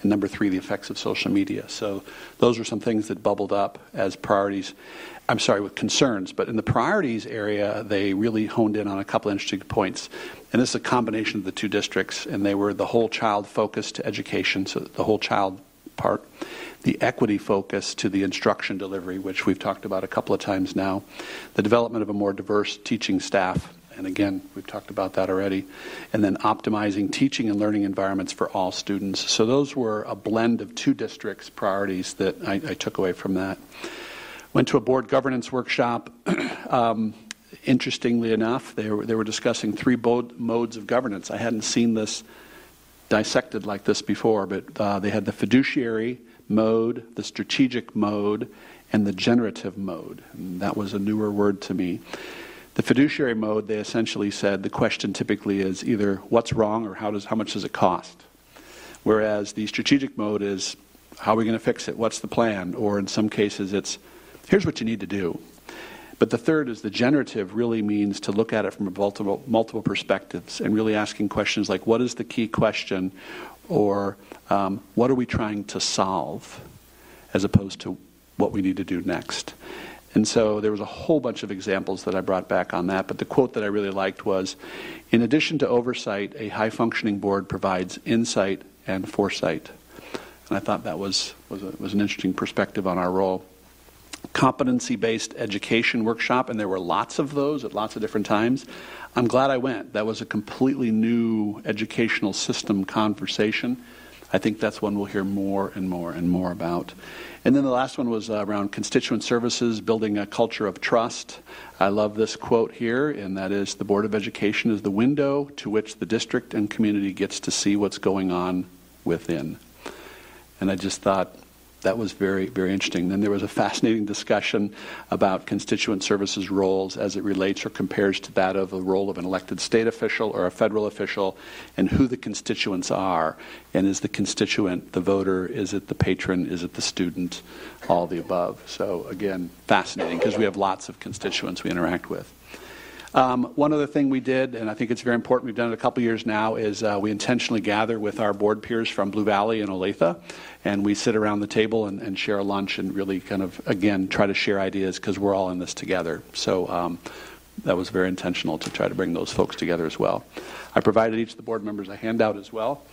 and number three, the effects of social media. So those were some things that bubbled up as priorities. I'm sorry, with concerns, but in the priorities area, they really honed in on a couple interesting points. And this is a combination of the two districts, and they were the whole child focused education, so the whole child part, the equity focus to the instruction delivery, which we've talked about a couple of times now, the development of a more diverse teaching staff, and again, we've talked about that already, and then optimizing teaching and learning environments for all students. So those were a blend of two districts' priorities that I, I took away from that. Went to a board governance workshop. um, interestingly enough, they were, they were discussing three modes of governance. I hadn't seen this dissected like this before, but uh, they had the fiduciary mode, the strategic mode, and the generative mode. And that was a newer word to me. The fiduciary mode, they essentially said the question typically is either what's wrong or how, does, how much does it cost? Whereas the strategic mode is how are we going to fix it? What's the plan? Or in some cases, it's here's what you need to do. But the third is the generative really means to look at it from multiple, multiple perspectives and really asking questions like what is the key question or um, what are we trying to solve as opposed to what we need to do next. And so there was a whole bunch of examples that I brought back on that, but the quote that I really liked was In addition to oversight, a high functioning board provides insight and foresight. And I thought that was, was, a, was an interesting perspective on our role. Competency based education workshop, and there were lots of those at lots of different times. I'm glad I went. That was a completely new educational system conversation. I think that's one we'll hear more and more and more about. And then the last one was uh, around constituent services, building a culture of trust. I love this quote here, and that is The Board of Education is the window to which the district and community gets to see what's going on within. And I just thought that was very, very interesting. Then there was a fascinating discussion about constituent services roles as it relates or compares to that of the role of an elected state official or a federal official and who the constituents are. And is the constituent the voter? Is it the patron? Is it the student? All the above. So, again, fascinating because we have lots of constituents we interact with. Um, one other thing we did, and I think it's very important, we've done it a couple years now, is uh, we intentionally gather with our board peers from Blue Valley and Olathe, and we sit around the table and, and share a lunch and really kind of, again, try to share ideas because we're all in this together. So um, that was very intentional to try to bring those folks together as well. I provided each of the board members a handout as well.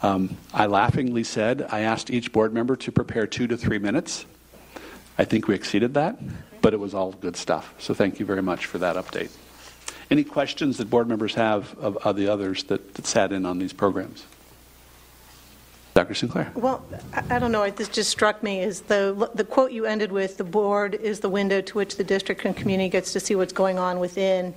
Um, I laughingly said I asked each board member to prepare two to three minutes. I think we exceeded that, but it was all good stuff. So thank you very much for that update. Any questions that board members have of, of the others that, that sat in on these programs? Dr. Sinclair. Well, I, I don't know. This just struck me is the the quote you ended with: "The board is the window to which the district and community gets to see what's going on within."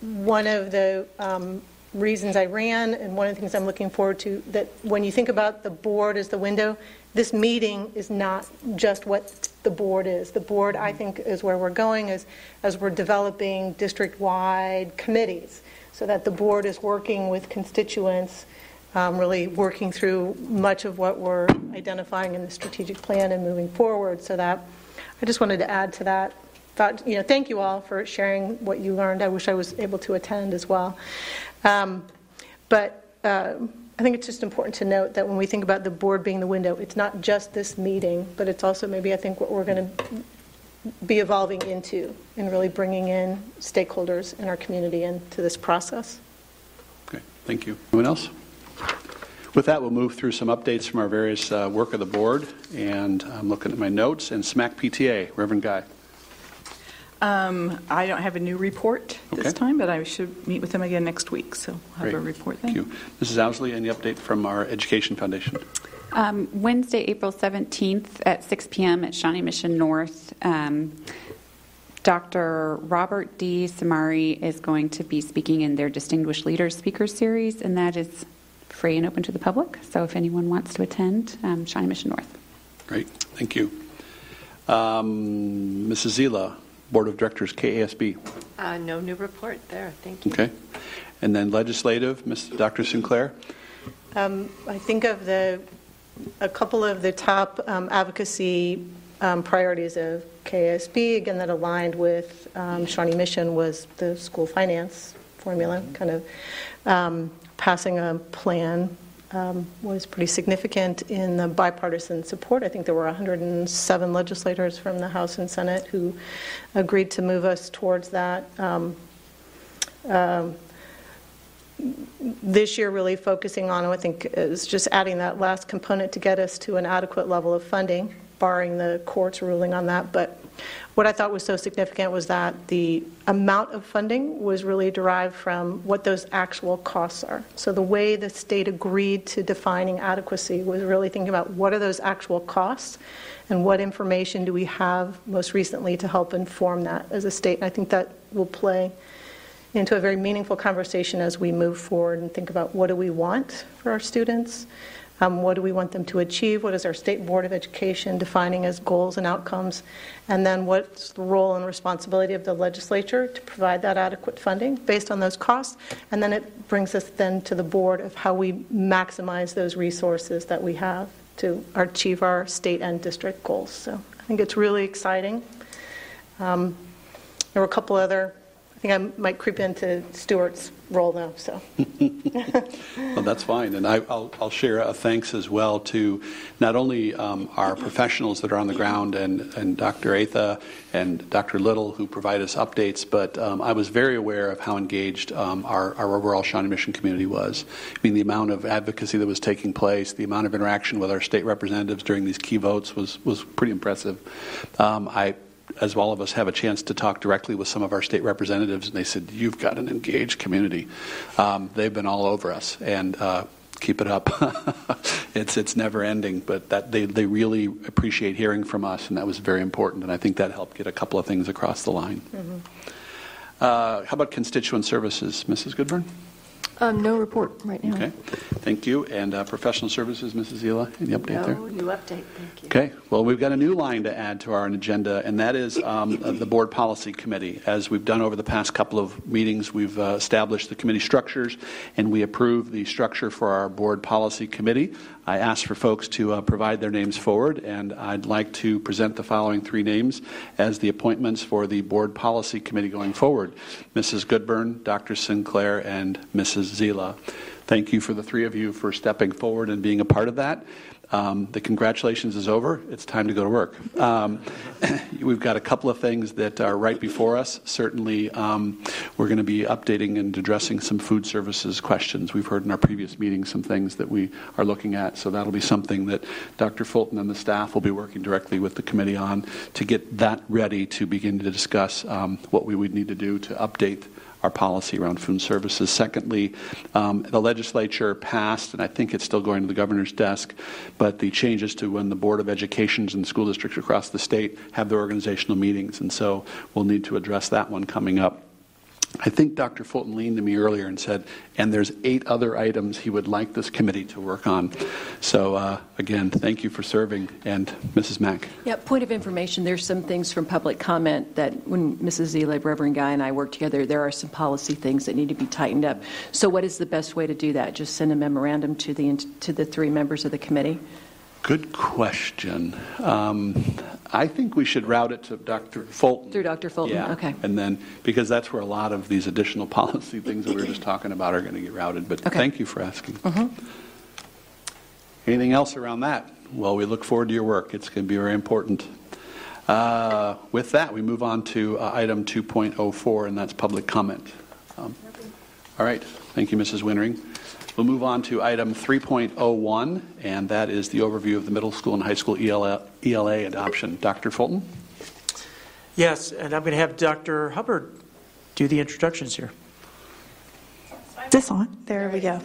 One of the um, reasons I ran, and one of the things I'm looking forward to, that when you think about the board as the window, this meeting is not just what the board is. The board, I think, is where we're going as, as we're developing district wide committees so that the board is working with constituents, um, really working through much of what we're identifying in the strategic plan and moving forward. So that I just wanted to add to that. Thought, you know, thank you all for sharing what you learned. I wish I was able to attend as well. Um, but uh, I think it's just important to note that when we think about the board being the window, it's not just this meeting, but it's also maybe I think what we're going to be evolving into and really bringing in stakeholders in our community into this process. Okay, thank you. Anyone else? With that, we'll move through some updates from our various uh, work of the board, and I'm looking at my notes and SMAC PTA, Reverend Guy. Um, I don't have a new report this Okay. time, but I should meet with them again next week, so I'll have a Great. report then. Thank you. Mrs. Ousley, any update from our Education Foundation? Um, Wednesday, April 17th at 6 p.m. at Shawnee Mission North. Um, Dr. Robert D. Samari is going to be speaking in their Distinguished Leaders Speaker Series, and that is free and open to the public. So if anyone wants to attend, um, Shawnee Mission North. Great, thank you. Um, Mrs. Zila, Board of Directors, KASB. Uh, no new report there. Thank you. Okay. And then Legislative, Ms. Dr. Sinclair. Um, I think of the a couple of the top um, advocacy um, priorities of KASB, again, that aligned with um, Shawnee Mission was the school finance formula, kind of um, passing a plan um, was pretty significant in the bipartisan support. I think there were 107 legislators from the House and Senate who agreed to move us towards that. Um, um, this year really focusing on, I think, is just adding that last component to get us to an adequate level of funding, barring the court's ruling on that. But what I thought was so significant was that the amount of funding was really derived from what those actual costs are. So the way the state agreed to defining adequacy was really thinking about what are those actual costs and what information do we have most recently to help inform that as a state. And I think that will play into a very meaningful conversation as we move forward and think about what do we want for our students, um, what do we want them to achieve, what is our state board of education defining as goals and outcomes, and then what's the role and responsibility of the legislature to provide that adequate funding based on those costs, and then it brings us then to the board of how we maximize those resources that we have to achieve our state and district goals. So I think it's really exciting. Um, there were a couple other I think I might creep into Stuart's role now, so. Well, that's fine, and I, I'll, I'll share a thanks as well to not only um, our professionals that are on the ground and, and Dr. Atha and Dr. Little who provide us updates, but um, I was very aware of how engaged um, our, our overall Shawnee Mission community was. I mean, the amount of advocacy that was taking place, the amount of interaction with our state representatives during these key votes was, was pretty impressive. Um, I as all of us have a chance to talk directly with some of our state representatives, and they said, You've got an engaged community. Um, they've been all over us, and uh, keep it up. it's, it's never ending, but that, they, they really appreciate hearing from us, and that was very important, and I think that helped get a couple of things across the line. Mm-hmm. Uh, how about constituent services, Mrs. Goodburn? Um, no report right now. Okay, thank you. And uh, professional services, Mrs. Zila, any update there? No new update, thank you. Okay, well, we've got a new line to add to our agenda, and that is um, uh, the Board Policy Committee. As we've done over the past couple of meetings, we've uh, established the committee structures, and we approve the structure for our Board Policy Committee. I asked for folks to uh, provide their names forward, and I'd like to present the following three names as the appointments for the Board Policy Committee going forward Mrs. Goodburn, Dr. Sinclair, and Mrs. Zila. Thank you for the three of you for stepping forward and being a part of that. Um, the congratulations is over. It's time to go to work. Um, we've got a couple of things that are right before us. Certainly, um, we're going to be updating and addressing some food services questions. We've heard in our previous meetings some things that we are looking at, so that'll be something that Dr. Fulton and the staff will be working directly with the committee on to get that ready to begin to discuss um, what we would need to do to update our policy around food services. Secondly, um, the legislature passed, and I think it's still going to the governor's desk, but the changes to when the Board of Educations and school districts across the state have their organizational meetings, and so we'll need to address that one coming up. I think Dr. Fulton leaned to me earlier and said, and there's eight other items he would like this committee to work on. So, uh, again, thank you for serving. And Mrs. Mack. Yeah, point of information there's some things from public comment that when Mrs. Zila, Reverend Guy, and I work together, there are some policy things that need to be tightened up. So, what is the best way to do that? Just send a memorandum to the, to the three members of the committee? Good question. Um, I think we should route it to Dr. Fulton. Through Dr. Fulton? Yeah. Okay. And then, because that's where a lot of these additional policy things that we were just talking about are going to get routed. But Okay. thank you for asking. Mhm. Anything else around that? Well, we look forward to your work. It's going to be very important. Uh, with that, we move on to uh, item 2.04, and that's public comment. Um, all right. Thank you, Mrs. Winring. We'll move on to item 3.01, and that is the overview of the middle school and high school ELA, ELA adoption. Dr. Fulton? Yes, and I'm going to have Dr. Hubbard do the introductions here. this on? There we go.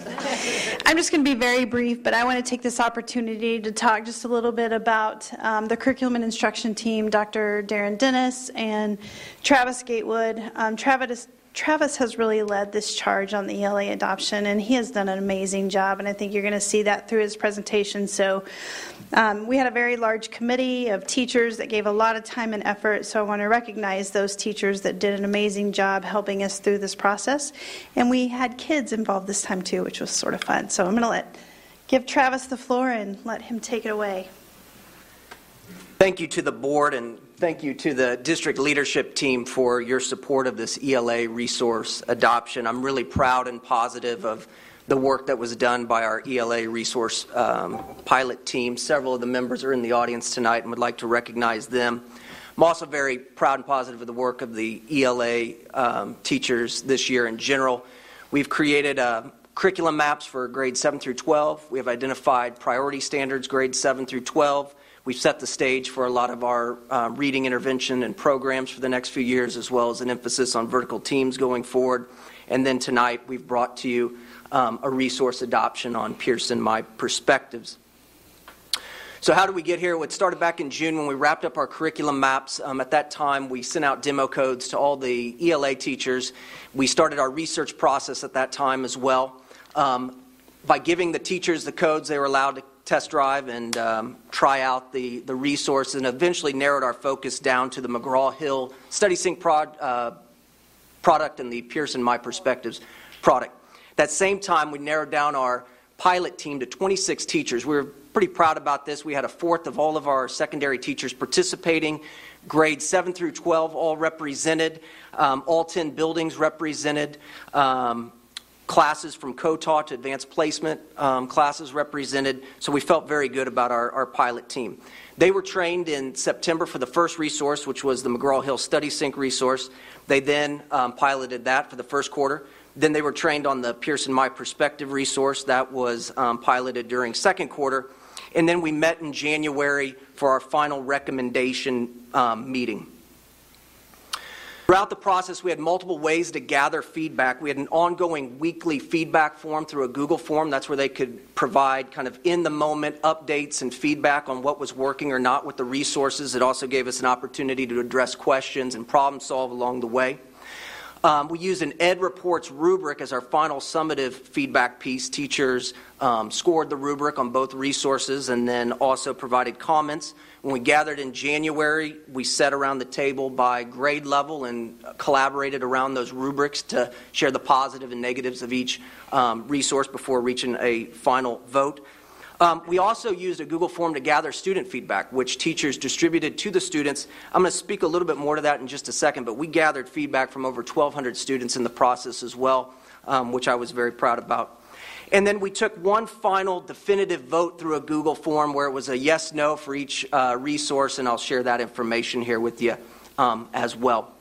I'm just going to be very brief, but I want to take this opportunity to talk just a little bit about um, the curriculum and instruction team, Dr. Darren Dennis and Travis Gatewood. Um, Travis, Travis has really led this charge on the ELA adoption, and he has done an amazing job, and I think you're going to see that through his presentation. So, um, we had a very large committee of teachers that gave a lot of time and effort, so I want to recognize those teachers that did an amazing job helping us through this process. And we had kids involved this time too, which was sort of fun. So, I'm going to let give Travis the floor and let him take it away. Thank you to the board and thank you to the district leadership team for your support of this ELA resource adoption. I'm really proud and positive of the work that was done by our ELA resource um, pilot team. Several of the members are in the audience tonight and would like to recognize them. I'm also very proud and positive of the work of the ELA um, teachers this year in general. We've created uh, curriculum maps for grades 7 through 12. We have identified priority standards, grades 7 through 12. We've set the stage for a lot of our uh, reading intervention and programs for the next few years, as well as an emphasis on vertical teams going forward. And then tonight, we've brought to you um, a resource adoption on Pearson My Perspectives. So, how did we get here? It started back in June when we wrapped up our curriculum maps. Um, at that time, we sent out demo codes to all the ELA teachers. We started our research process at that time as well. Um, by giving the teachers the codes, they were allowed to test drive and um, try out the, the resource and eventually narrowed our focus down to the McGraw Hill StudySync prod, uh, product and the Pearson My Perspectives product. That same time, we narrowed down our pilot team to 26 teachers. We were pretty proud about this. We had a fourth of all of our secondary teachers participating, grades 7 through 12 all represented, um, all 10 buildings represented. Um, classes from COTAW to advanced placement um, classes represented, so we felt very good about our, our pilot team. They were trained in September for the first resource, which was the McGraw Hill StudySync resource. They then um, piloted that for the first quarter. Then they were trained on the Pearson My Perspective resource that was um, piloted during second quarter. And then we met in January for our final recommendation um, meeting. Throughout the process, we had multiple ways to gather feedback. We had an ongoing weekly feedback form through a Google form. That's where they could provide kind of in the moment updates and feedback on what was working or not with the resources. It also gave us an opportunity to address questions and problem solve along the way. Um, we used an EdReports rubric as our final summative feedback piece. Teachers um, scored the rubric on both resources and then also provided comments. When we gathered in January, we sat around the table by grade level and collaborated around those rubrics to share the positive and negatives of each um, resource before reaching a final vote. Um, we also used a Google form to gather student feedback, which teachers distributed to the students. I'm going to speak a little bit more to that in just a second, but we gathered feedback from over 1,200 students in the process as well, um, which I was very proud about. And then we took one final definitive vote through a Google form where it was a yes no for each uh, resource, and I'll share that information here with you um, as well.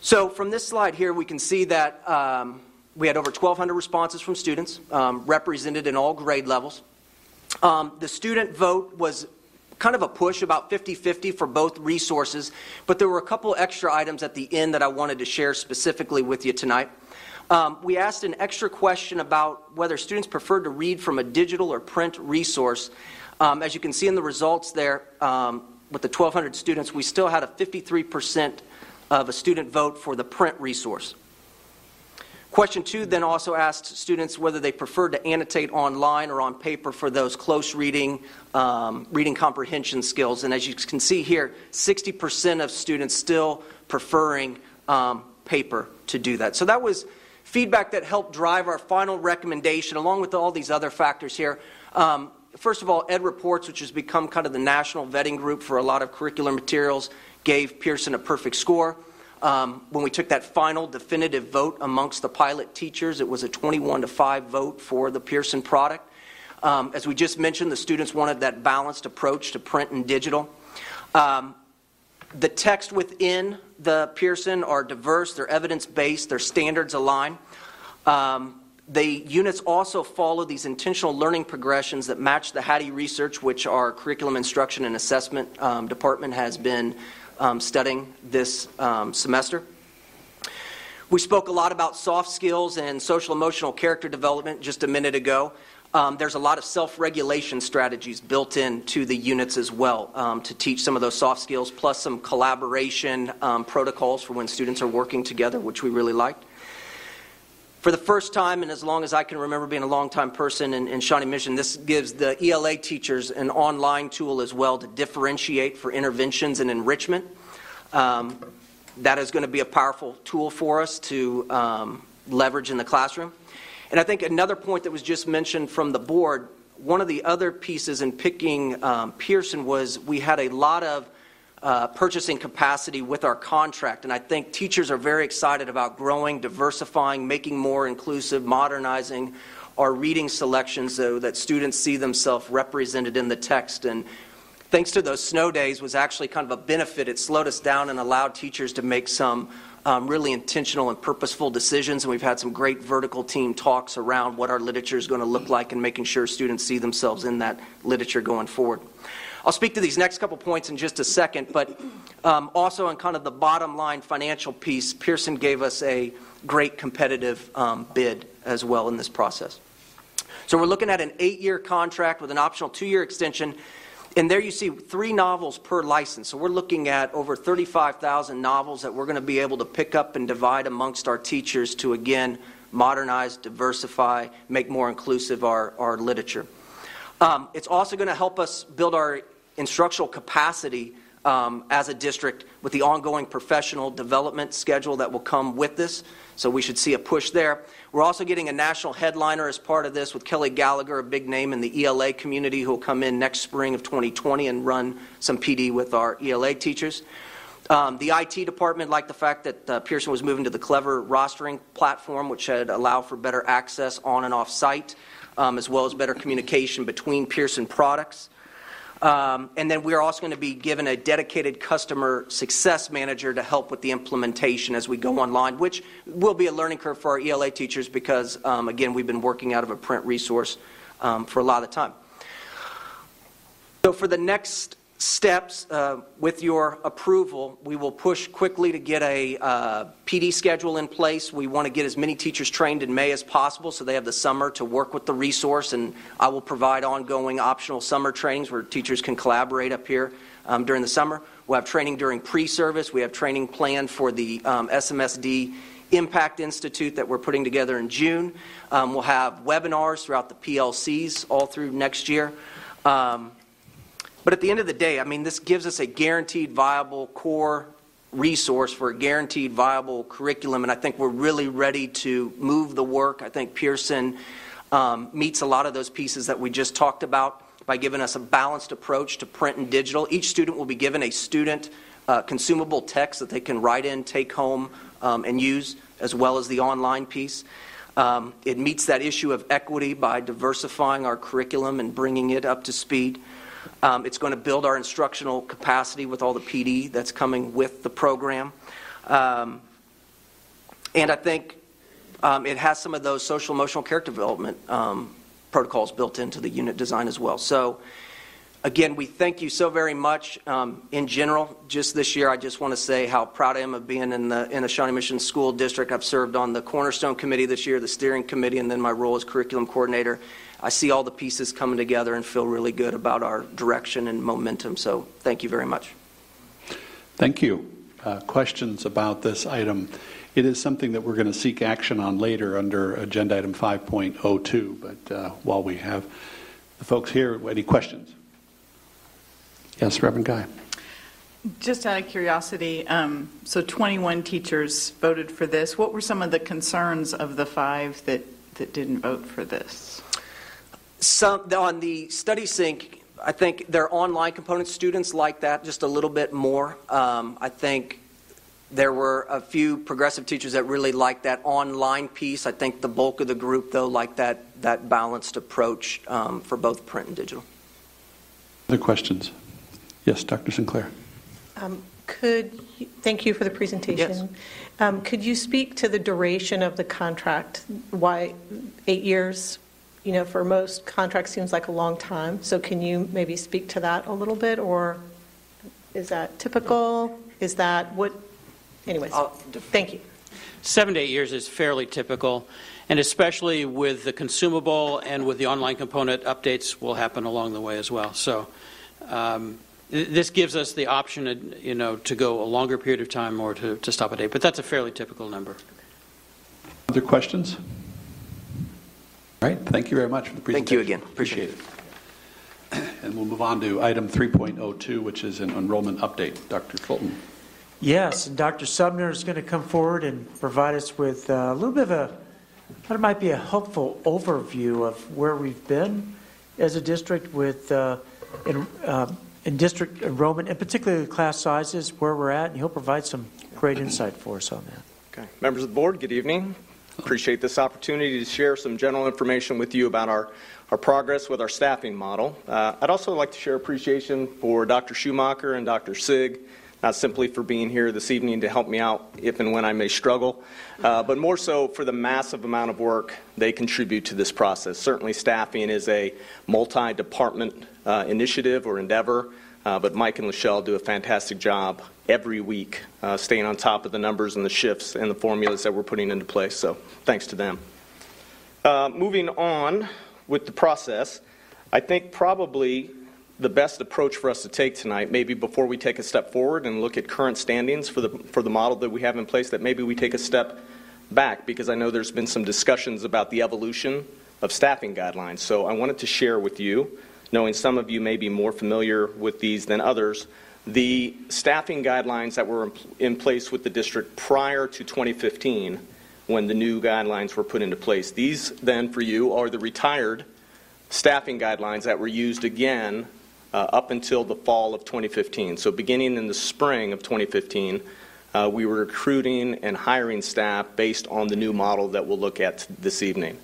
So, from this slide here, we can see that um, we had over 1,200 responses from students, um, represented in all grade levels. Um, the student vote was kind of a push, about 50 50 for both resources, but there were a couple extra items at the end that I wanted to share specifically with you tonight. Um, we asked an extra question about whether students preferred to read from a digital or print resource. Um, as you can see in the results there, um, with the 1,200 students, we still had a 53% of a student vote for the print resource. Question two then also asked students whether they preferred to annotate online or on paper for those close reading, um, reading comprehension skills. And as you can see here, 60% of students still preferring um, paper to do that. So that was feedback that helped drive our final recommendation, along with all these other factors here. Um, first of all, EdReports, which has become kind of the national vetting group for a lot of curricular materials, gave Pearson a perfect score. Um, when we took that final definitive vote amongst the pilot teachers, it was a 21 to 5 vote for the Pearson product. Um, as we just mentioned, the students wanted that balanced approach to print and digital. Um, the text within the Pearson are diverse, they're evidence based, their standards align. Um, the units also follow these intentional learning progressions that match the Hattie research, which our curriculum instruction and assessment um, department has been um, studying this um, semester. We spoke a lot about soft skills and social emotional character development just a minute ago. Um, there's a lot of self regulation strategies built into the units as well um, to teach some of those soft skills, plus some collaboration um, protocols for when students are working together, which we really liked. For the first time, and as long as I can remember being a long-time person in, in Shawnee Mission, this gives the ELA teachers an online tool as well to differentiate for interventions and enrichment. Um, that is going to be a powerful tool for us to um, leverage in the classroom. And I think another point that was just mentioned from the board, one of the other pieces in picking um, Pearson was we had a lot of uh, purchasing capacity with our contract. And I think teachers are very excited about growing, diversifying, making more inclusive, modernizing our reading selections so that students see themselves represented in the text. And thanks to those snow days was actually kind of a benefit. It slowed us down and allowed teachers to make some um, really intentional and purposeful decisions. And we've had some great vertical team talks around what our literature is going to look like and making sure students see themselves in that literature going forward. I'll speak to these next couple points in just a second, but um, also on kind of the bottom line financial piece, Pearson gave us a great competitive um, bid as well in this process. So we're looking at an eight year contract with an optional two year extension. And there you see three novels per license. So we're looking at over 35,000 novels that we're going to be able to pick up and divide amongst our teachers to, again, modernize, diversify, make more inclusive our, our literature. Um, it's also going to help us build our instructional capacity um, as a district with the ongoing professional development schedule that will come with this. So we should see a push there. We're also getting a national headliner as part of this with Kelly Gallagher, a big name in the ELA community, who will come in next spring of 2020 and run some PD with our ELA teachers. Um, the IT department liked the fact that uh, Pearson was moving to the Clever rostering platform, which had allowed for better access on and off site, um, as well as better communication between Pearson products. Um, and then we're also going to be given a dedicated customer success manager to help with the implementation as we go online, which will be a learning curve for our ELA teachers because, um, again, we've been working out of a print resource um, for a lot of the time. So, for the next steps, uh, with your approval, we will push quickly to get a uh, PD schedule in place. We want to get as many teachers trained in May as possible so they have the summer to work with the resource, and I will provide ongoing optional summer trainings where teachers can collaborate up here um, during the summer. We'll have training during pre service, we have training planned for the um, SMSD. Impact Institute that we're putting together in June. Um, we'll have webinars throughout the PLCs all through next year. Um, but at the end of the day, I mean, this gives us a guaranteed viable core resource for a guaranteed viable curriculum, and I think we're really ready to move the work. I think Pearson um, meets a lot of those pieces that we just talked about by giving us a balanced approach to print and digital. Each student will be given a student uh, consumable text that they can write in, take home, um, and use, as well as the online piece. Um, it meets that issue of equity by diversifying our curriculum and bringing it up to speed. Um, it's going to build our instructional capacity with all the PD that's coming with the program. Um, and I think um, it has some of those social emotional character development um, protocols built into the unit design as well. So, again, we thank you so very much. Um, in general, just this year, I just want to say how proud I am of being in the, in the Shawnee Mission School District. I've served on the Cornerstone Committee this year, the steering committee, and then my role as curriculum coordinator. I see all the pieces coming together and feel really good about our direction and momentum. So thank you very much. Thank you. Uh, questions about this item? It is something that we're going to seek action on later under agenda item 5.02. But uh, while we have the folks here, any questions? Yes, Reverend Guy. Just out of curiosity, um, so 21 teachers voted for this. What were some of the concerns of the five that, that didn't vote for this? Some on the StudySync, I think their online component students like that just a little bit more. Um, I think there were a few progressive teachers that really liked that online piece. I think the bulk of the group, though, liked that that balanced approach um, for both print and digital. Other questions? Yes, Dr. Sinclair. Um, could you, thank you for the presentation. Yes. Um, could you speak to the duration of the contract? Why eight years? You know, for most contracts seems like a long time. So can you maybe speak to that a little bit, or is that typical? Is that what? Anyways, thank you. Seven to eight years is fairly typical, and especially with the consumable and with the online component, updates will happen along the way as well. So. Um, this gives us the option, you know, to go a longer period of time or to, to stop a date, but that's a fairly typical number. Other questions? All right, thank you very much for the presentation. Thank you again. Appreciate it. And we'll move on to item 3.02, which is an enrollment update. Dr. Fulton. Yes, and Dr. Sumner is going to come forward and provide us with a little bit of a, what might be a helpful overview of where we've been as a district with uh, in, uh, in district enrollment, and particularly class sizes, where we're at, and he'll provide some great insight for us on that. Okay. Members of the board, good evening. Appreciate this opportunity to share some general information with you about our, our progress with our staffing model. Uh, I'd also like to share appreciation for Dr. Schumacher and Dr. Sig, not simply for being here this evening to help me out if and when I may struggle, uh, but more so for the massive amount of work they contribute to this process. Certainly, staffing is a multi department uh, initiative or endeavor. Uh, but Mike and Lachelle do a fantastic job every week uh, staying on top of the numbers and the shifts and the formulas that we're putting into place. So thanks to them. Uh, moving on with the process, I think probably the best approach for us to take tonight, maybe before we take a step forward and look at current standings for the, for the model that we have in place, that maybe we take a step back because I know there's been some discussions about the evolution of staffing guidelines. So I wanted to share with you knowing some of you may be more familiar with these than others, the staffing guidelines that were in place with the district prior to 2015 when the new guidelines were put into place. These, then, for you, are the retired staffing guidelines that were used again uh, up until the fall of 2015. So, beginning in the spring of 2015, uh, we were recruiting and hiring staff based on the new model that we'll look at this evening.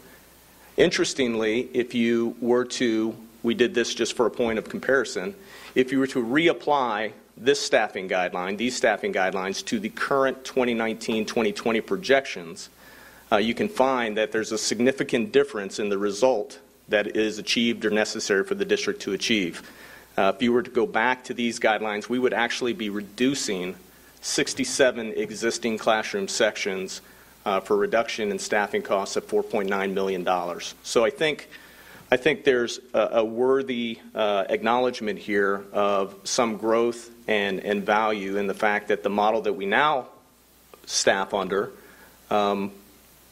Interestingly, if you were to, we did this just for a point of comparison, if you were to reapply this staffing guideline, these staffing guidelines, to the current 2019 2020 projections, uh, you can find that there's a significant difference in the result that is achieved or necessary for the district to achieve. Uh, if you were to go back to these guidelines, we would actually be reducing 67 existing classroom sections uh, for reduction in staffing costs of $4.9 million. So I think, I think there's a, a worthy uh, acknowledgement here of some growth and, and value in the fact that the model that we now staff under um,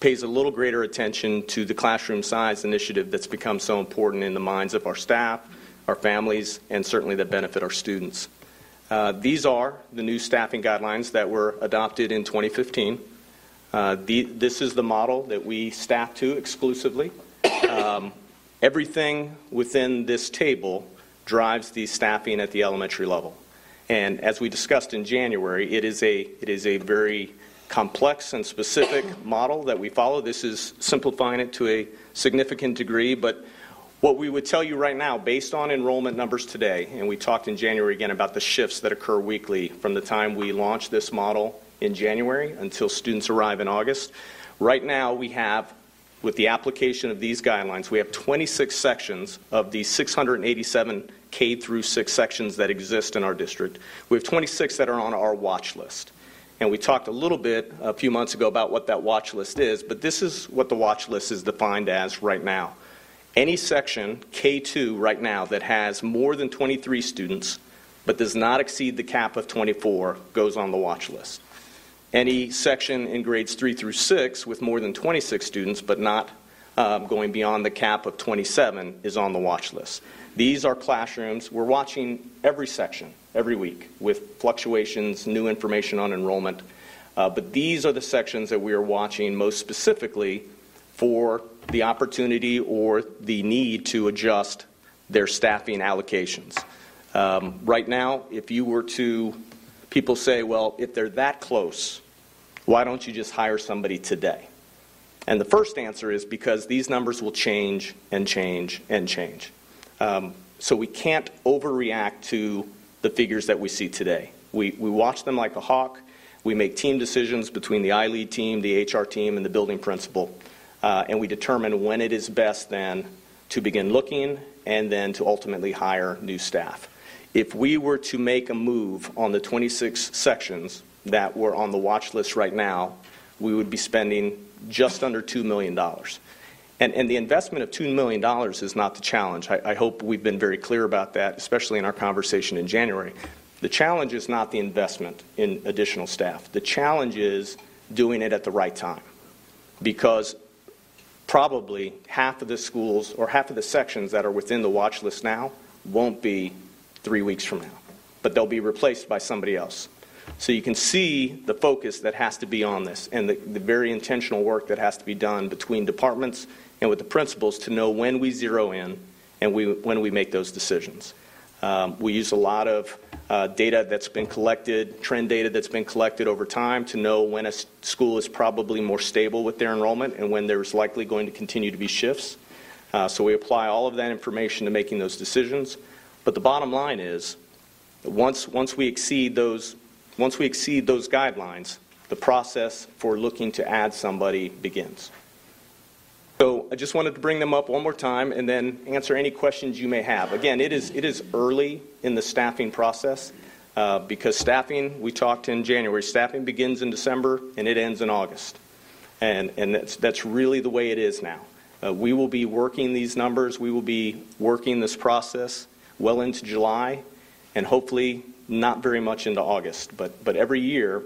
pays a little greater attention to the classroom size initiative that's become so important in the minds of our staff, our families, and certainly that benefit our students. Uh, these are the new staffing guidelines that were adopted in 2015. Uh, the, this is the model that we staff to exclusively. Um, everything within this table drives the staffing at the elementary level. And as we discussed in January, it is a, it is a very complex and specific model that we follow. This is simplifying it to a significant degree, but what we would tell you right now, based on enrollment numbers today, and we talked in January again about the shifts that occur weekly from the time we launch this model in January until students arrive in August. Right now, we have, with the application of these guidelines, we have 26 sections of the 687 K through 6 sections that exist in our district. We have 26 that are on our watch list. And we talked a little bit a few months ago about what that watch list is, but this is what the watch list is defined as right now. Any section, K2 right now, that has more than 23 students but does not exceed the cap of 24 goes on the watch list. Any section in grades 3 through 6 with more than 26 students but not um, going beyond the cap of 27 is on the watch list. These are classrooms. We're watching every section every week with fluctuations, new information on enrollment. Uh, but these are the sections that we are watching most specifically for the opportunity or the need to adjust their staffing allocations. Um, right now, if you were to, people say, well, if they're that close, why don't you just hire somebody today? And the first answer is because these numbers will change and change and change. Um, so we can't overreact to the figures that we see today. We, we watch them like a hawk. We make team decisions between the iLead team, the HR team, and the building principal. Uh, and we determine when it is best then to begin looking and then to ultimately hire new staff. If we were to make a move on the 26 sections that were on the watch list right now, we would be spending just under $2 million. And, and the investment of $2 million is not the challenge. I, I hope we've been very clear about that, especially in our conversation in January. The challenge is not the investment in additional staff. The challenge is doing it at the right time. Because probably half of the schools or half of the sections that are within the watch list now won't be three weeks from now, but they'll be replaced by somebody else. So you can see the focus that has to be on this and the, the very intentional work that has to be done between departments and with the principals to know when we zero in and we, when we make those decisions. Um, we use a lot of uh, data that's been collected, trend data that's been collected over time to know when a school is probably more stable with their enrollment and when there's likely going to continue to be shifts. Uh, so we apply all of that information to making those decisions. But the bottom line is, once, once we exceed those once we exceed those guidelines, the process for looking to add somebody begins. So I just wanted to bring them up one more time and then answer any questions you may have. Again, it is, it is early in the staffing process uh, because staffing, we talked in January, staffing begins in December and it ends in August. And, and that's, that's really the way it is now. Uh, we will be working these numbers, we will be working this process well into July, and hopefully not very much into August, but, but every year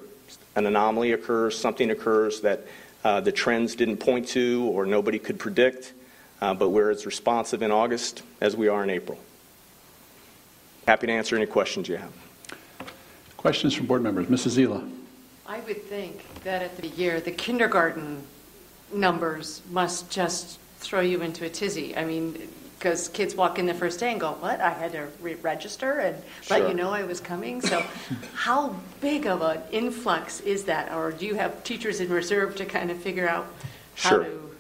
an anomaly occurs, something occurs that uh, the trends didn't point to or nobody could predict, uh, but we're as responsive in August as we are in April. Happy to answer any questions you have. Questions from board members. Mrs. Zila. I would think that at the year, the kindergarten numbers must just throw you into a tizzy. I mean, because kids walk in the first day and go, "What? I had to re-register and let Sure. you know I was coming." So, how big of an influx is that, or do you have teachers in reserve to kind of figure out how Sure. to?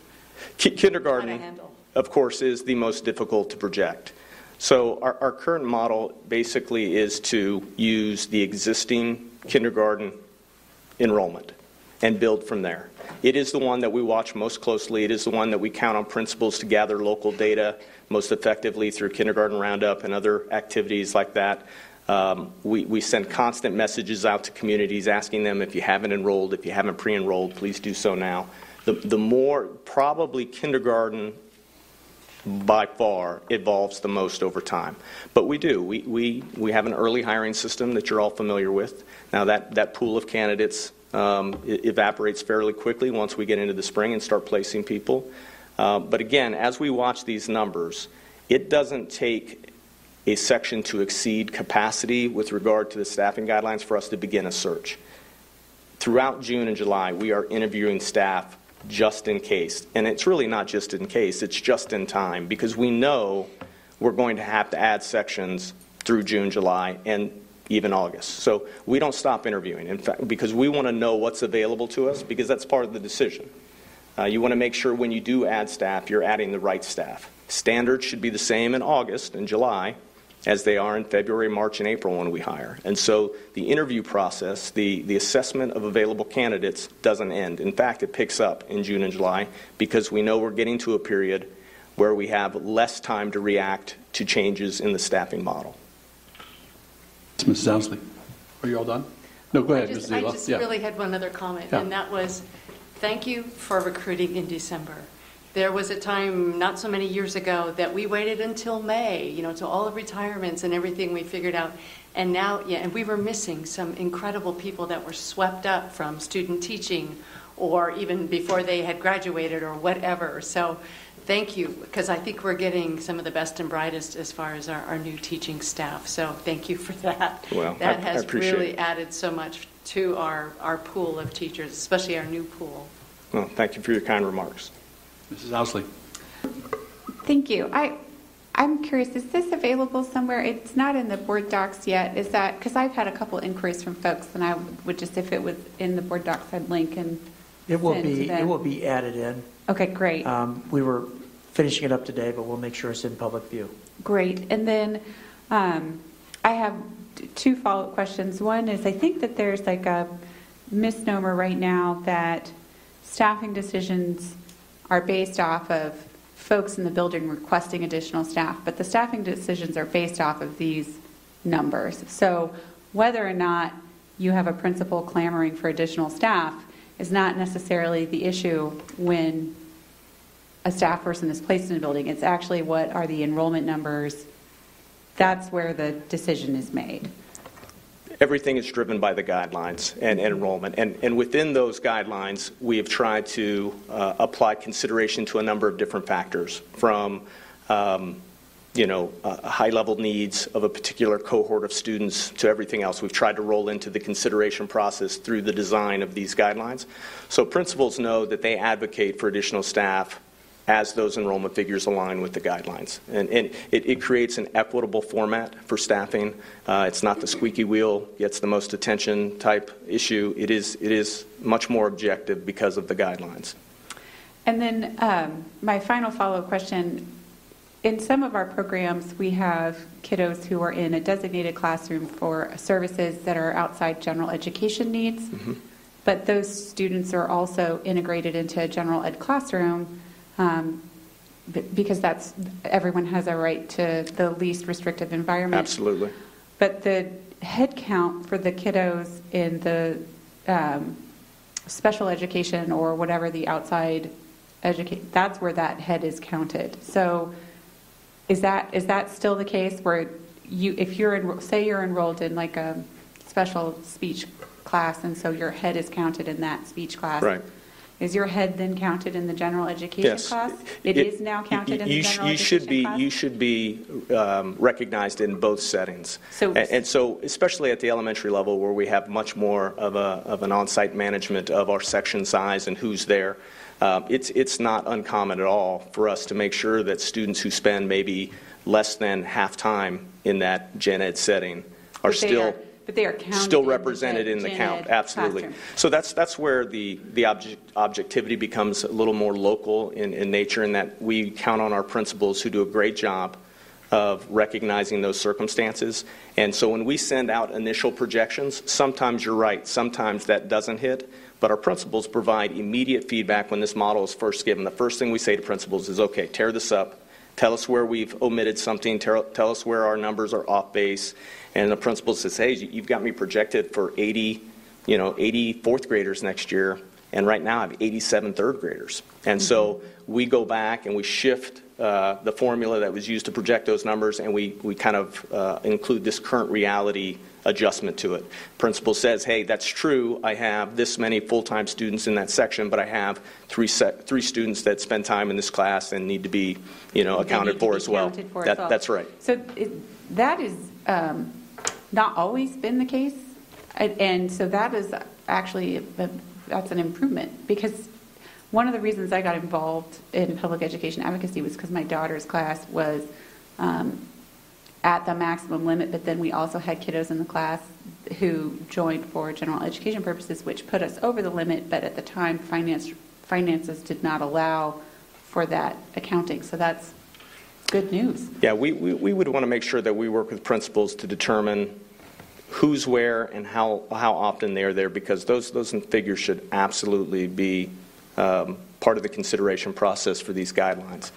Ki- Kindergarten, How to of course, is the most difficult to project. So our, our current model basically is to use the existing kindergarten enrollment and build from there. It is the one that we watch most closely. It is the one that we count on principals to gather local data most effectively through Kindergarten Roundup and other activities like that. Um, we, we send constant messages out to communities asking them if you haven't enrolled, if you haven't pre enrolled, please do so now. The, the more, probably kindergarten by far evolves the most over time. But we do. We, we, we have an early hiring system that you're all familiar with. Now, that, that pool of candidates um, evaporates fairly quickly once we get into the spring and start placing people. Uh, but again, as we watch these numbers, it doesn't take a section to exceed capacity with regard to the staffing guidelines for us to begin a search. Throughout June and July, we are interviewing staff just in case. And it's really not just in case, it's just in time because we know we're going to have to add sections through June, July, and even August. So we don't stop interviewing, in fact, because we want to know what's available to us because that's part of the decision. Uh, you want to make sure when you do add staff, you're adding the right staff. Standards should be the same in August and July as they are in February, March, and April when we hire. And so the interview process, the, the assessment of available candidates doesn't end. In fact, it picks up in June and July because we know we're getting to a period where we have less time to react to changes in the staffing model. Mrs. Ousley, are you all done? No, go ahead, I Ms. just, I just Yeah. really had one other comment, Yeah. and that was, thank you for recruiting in December. There was a time, not so many years ago, that we waited until May, you know, to all the retirements and everything we figured out. And now, yeah, and we were missing some incredible people that were swept up from student teaching or even before they had graduated or whatever. So thank you, because I think we're getting some of the best and brightest as far as our, our new teaching staff. So thank you for that. Well, that I has appreciate really added so much to our, our pool of teachers, especially our new pool. Well, thank you for your kind remarks. Mrs. Ousley. Thank you. I, I'm curious, is this available somewhere? It's not in the board docs yet. Is that, because I've had a couple inquiries from folks, and I would just, if it was in the board docs, I'd link and It will send to be, it will be added in. Okay, great. Um, We were finishing it up today, but we'll make sure it's in public view. Great. And then um, I have t- two follow-up questions. One is, I think that there's like a misnomer right now that staffing decisions are based off of folks in the building requesting additional staff, but the staffing decisions are based off of these numbers. So whether or not you have a principal clamoring for additional staff is not necessarily the issue when a staff person is placed in a building. It's actually what are the enrollment numbers. That's where the decision is made. Everything is driven by the guidelines and, and enrollment. And, and within those guidelines, we have tried to uh, apply consideration to a number of different factors from, um, you know, uh, high level needs of a particular cohort of students to everything else. We've tried to roll into the consideration process through the design of these guidelines. So principals know that they advocate for additional staff as those enrollment figures align with the guidelines. And, and it, it creates an equitable format for staffing. Uh, it's not the squeaky wheel gets the most attention type issue. It is, it is much more objective because of the guidelines. And then um, my final follow-up question, in some of our programs, we have kiddos who are in a designated classroom for services that are outside general education needs, but those students are also integrated into a general ed classroom um, because that's, everyone has a right to the least restrictive environment. Absolutely. But the head count for the kiddos in the um, special education or whatever the outside educate, that's where that head is counted. So is that, is that still the case where you, if you're, enro- say you're enrolled in like a special speech class and so your head is counted in that speech class? Right. Is your head then counted in the general education Yes. class? It is now counted in the you sh- general you should education be class? you should be um, recognized in both settings. So- and, and so, especially at the elementary level, where we have much more of a of an on-site management of our section size and who's there, um, it's it's not uncommon at all for us to make sure that students who spend maybe less than half time in that gen ed setting are they still are- But they are counted. still in the represented in the count. Absolutely. classroom. So that's that's where the the object, objectivity becomes a little more local in, in nature, in that we count on our principals who do a great job of recognizing those circumstances. And so when we send out initial projections, sometimes you're right, sometimes that doesn't hit. But our principals provide immediate feedback when this model is first given. The first thing we say to principals is, okay, tear this up, tell us where we've omitted something, tell, tell us where our numbers are off base. And the principal says, hey, you've got me projected for 80, you know, 80 fourth graders next year, and right now I have 87 third graders. And so we go back and we shift uh, the formula that was used to project those numbers, and we, we kind of uh, include this current reality adjustment to it. Principal says, hey, that's true. I have this many full-time students in that section, but I have three, se- three students that spend time in this class and need to be, you know, accounted for as well. for as That- well. That's right. So it, that is um, not always been the case, and, so that is actually that's an improvement because one of the reasons I got involved in public education advocacy was because my daughter's class was um, at the maximum limit, but then we also had kiddos in the class who joined for general education purposes, which put us over the limit. But at the time, finance finances did not allow for that accounting. So that's good news. Yeah, we, we, we would want to make sure that we work with principals to determine who's where and how, how often they're there because those, those figures should absolutely be um, part of the consideration process for these guidelines.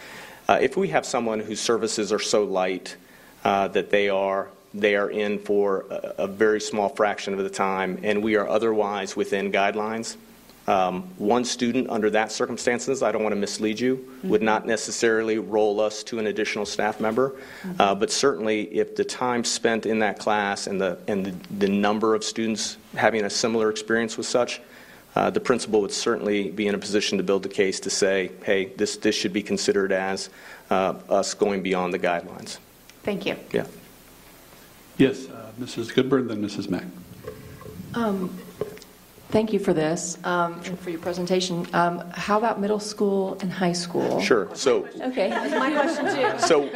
Uh, if we have someone whose services are so light uh, that they are they are in for a, a very small fraction of the time and we are otherwise within guidelines, um, one student under that circumstances, I don't want to mislead you, would not necessarily roll us to an additional staff member. Uh, but certainly, if the time spent in that class and the and the, the number of students having a similar experience with such, uh, the principal would certainly be in a position to build a case to say, hey, this this should be considered as uh, us going beyond the guidelines. Thank you. Yeah. Yes, uh, Mrs. Goodburn, then Mrs. Mack. Um, Thank you for this um, for your presentation. Um, How about middle school and high school? Sure. So Okay, that's my question too. So-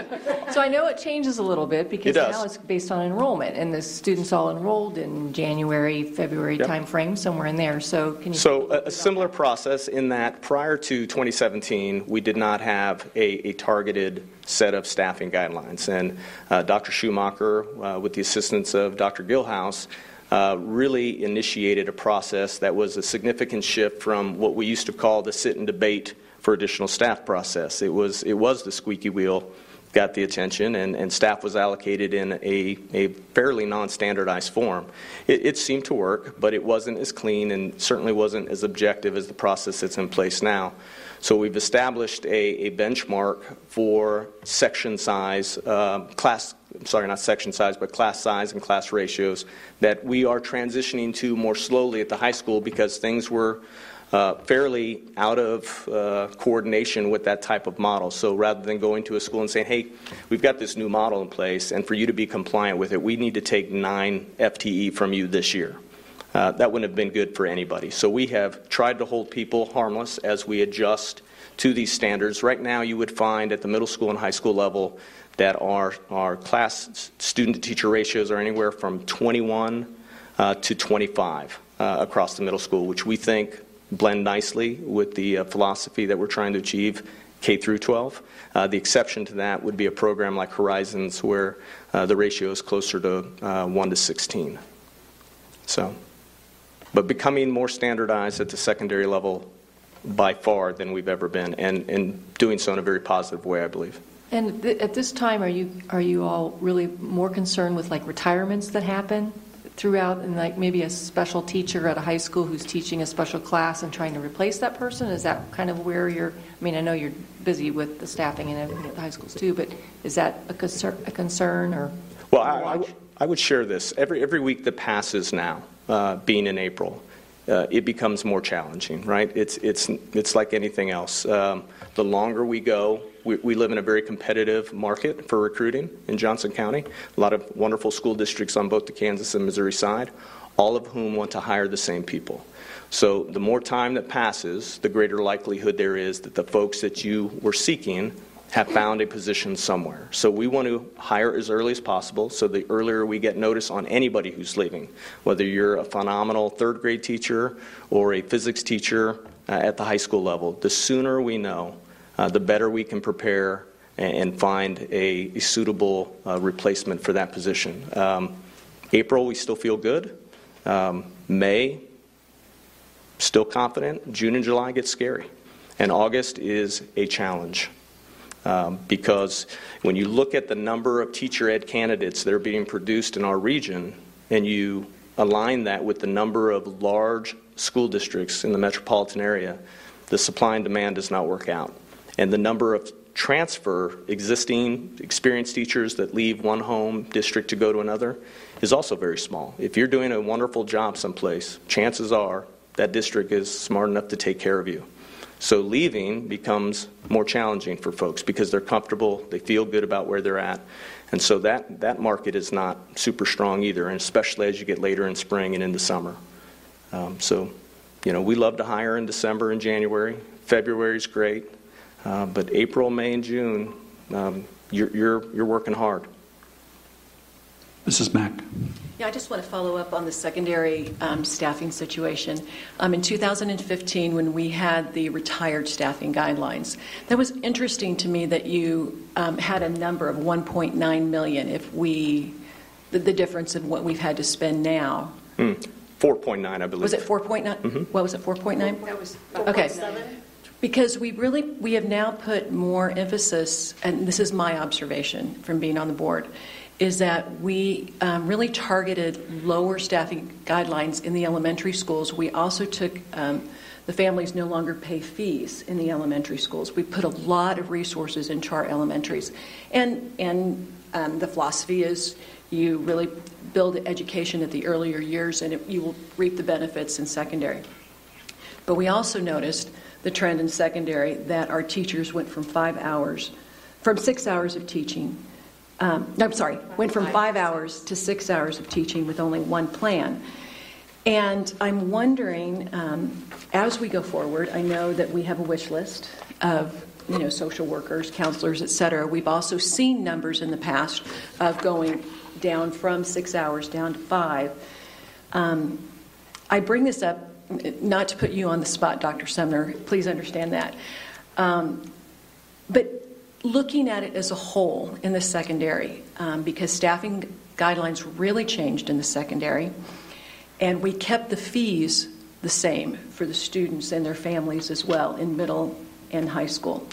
so I know it changes a little bit because It now it's based on enrollment, and the students all enrolled in January, February Yep. timeframe, somewhere in there. So can you? So a, a similar process in that prior to 2017, we did not have a, a targeted set of staffing guidelines. And uh, Dr. Schumacher, uh, with the assistance of Dr. Gilhouse, uh, really initiated a process that was a significant shift from what we used to call the sit and debate for additional staff process. It was, it was the squeaky wheel got the attention, and, and staff was allocated in a, a fairly non standardized form. It, it seemed to work, but it wasn't as clean and certainly wasn't as objective as the process that's in place now. So we've established a, a benchmark for section size, uh, class, sorry, not section size, but class size and class ratios that we are transitioning to more slowly at the high school because things were uh, fairly out of uh, coordination with that type of model. So rather than going to a school and saying, hey, we've got this new model in place, and for you to be compliant with it, we need to take nine FTE from you this year. Uh, that wouldn't have been good for anybody. So we have tried to hold people harmless as we adjust to these standards. Right now, you would find at the middle school and high school level that our, our class student to teacher ratios are anywhere from 21 uh, to 25 uh, across the middle school, which we think blend nicely with the uh, philosophy that we're trying to achieve K through 12. Uh, the exception to that would be a program like Horizons, where uh, the ratio is closer to uh, 1 to 16. So, but becoming more standardized at the secondary level by far than we've ever been, and, and doing so in a very positive way, I believe. And th- at this time, are you are you all really more concerned with like retirements that happen throughout, and like maybe a special teacher at a high school who's teaching a special class and trying to replace that person? Is that kind of where you're? I mean, I know you're busy with the staffing and everything at the high schools too, but is that a concern? A concern or? Well, I, I w- I would share this. Every, every week that passes now, uh, being in April, uh, it becomes more challenging, right? It's, it's, it's like anything else. Um, the longer we go, we, we live in a very competitive market for recruiting in Johnson County. A lot of wonderful school districts on both the Kansas and Missouri side, all of whom want to hire the same people. So the more time that passes, the greater likelihood there is that the folks that you were seeking have found a position somewhere. So we want to hire as early as possible so the earlier we get notice on anybody who's leaving, whether you're a phenomenal third grade teacher or a physics teacher uh, at the high school level, the sooner we know, uh, the better we can prepare and, find a, a suitable uh, replacement for that position. Um, April, we still feel good. Um, May, still confident. June and July get scary. And August is a challenge. Um, because when you look at the number of teacher ed candidates that are being produced in our region and you align that with the number of large school districts in the metropolitan area, the supply and demand does not work out. And the number of transfer existing experienced teachers that leave one home district to go to another is also very small. If you're doing a wonderful job someplace, chances are that district is smart enough to take care of you. So leaving becomes more challenging for folks because they're comfortable, they feel good about where they're at. And so that, that market is not super strong either, and especially as you get later in spring and into summer. Um, so, you know, we love to hire in December and January. February is great. Uh, but April, May, and June, um, you're, you're, you're working hard. Mrs. Mack. Yeah, I just want to follow up on the secondary um, staffing situation. Um, in 2015, when we had the retired staffing guidelines, that was interesting to me that you um, had a number of 1.9 million. If we, the, the, difference in what we've had to spend now. Mm, 4.9, I believe. Was it 4.9? Mm-hmm. What was it? 4.9? That was okay. Because we really we have now put more emphasis, and this is my observation from being on the board is that we um, really targeted lower staffing guidelines in the elementary schools. We also took um, the families no longer pay fees in the elementary schools. We put a lot of resources into our elementaries, and and um, the philosophy is you really build education at the earlier years, and it, you will reap the benefits in secondary. But we also noticed the trend in secondary that our teachers went from five hours, from six hours of teaching um, no, I'm sorry, went from five hours to six hours of teaching with only one plan. And I'm wondering, um, as we go forward, I know that we have a wish list of you know social workers, counselors, et cetera. We've also seen numbers in the past of going down from six hours down to five. Um, I bring this up not to put you on the spot, Dr. Sumner. Please understand that. Um, but looking at it as a whole in the secondary, um, because staffing guidelines really changed in the secondary, and we kept the fees the same for the students and their families as well in middle and high school.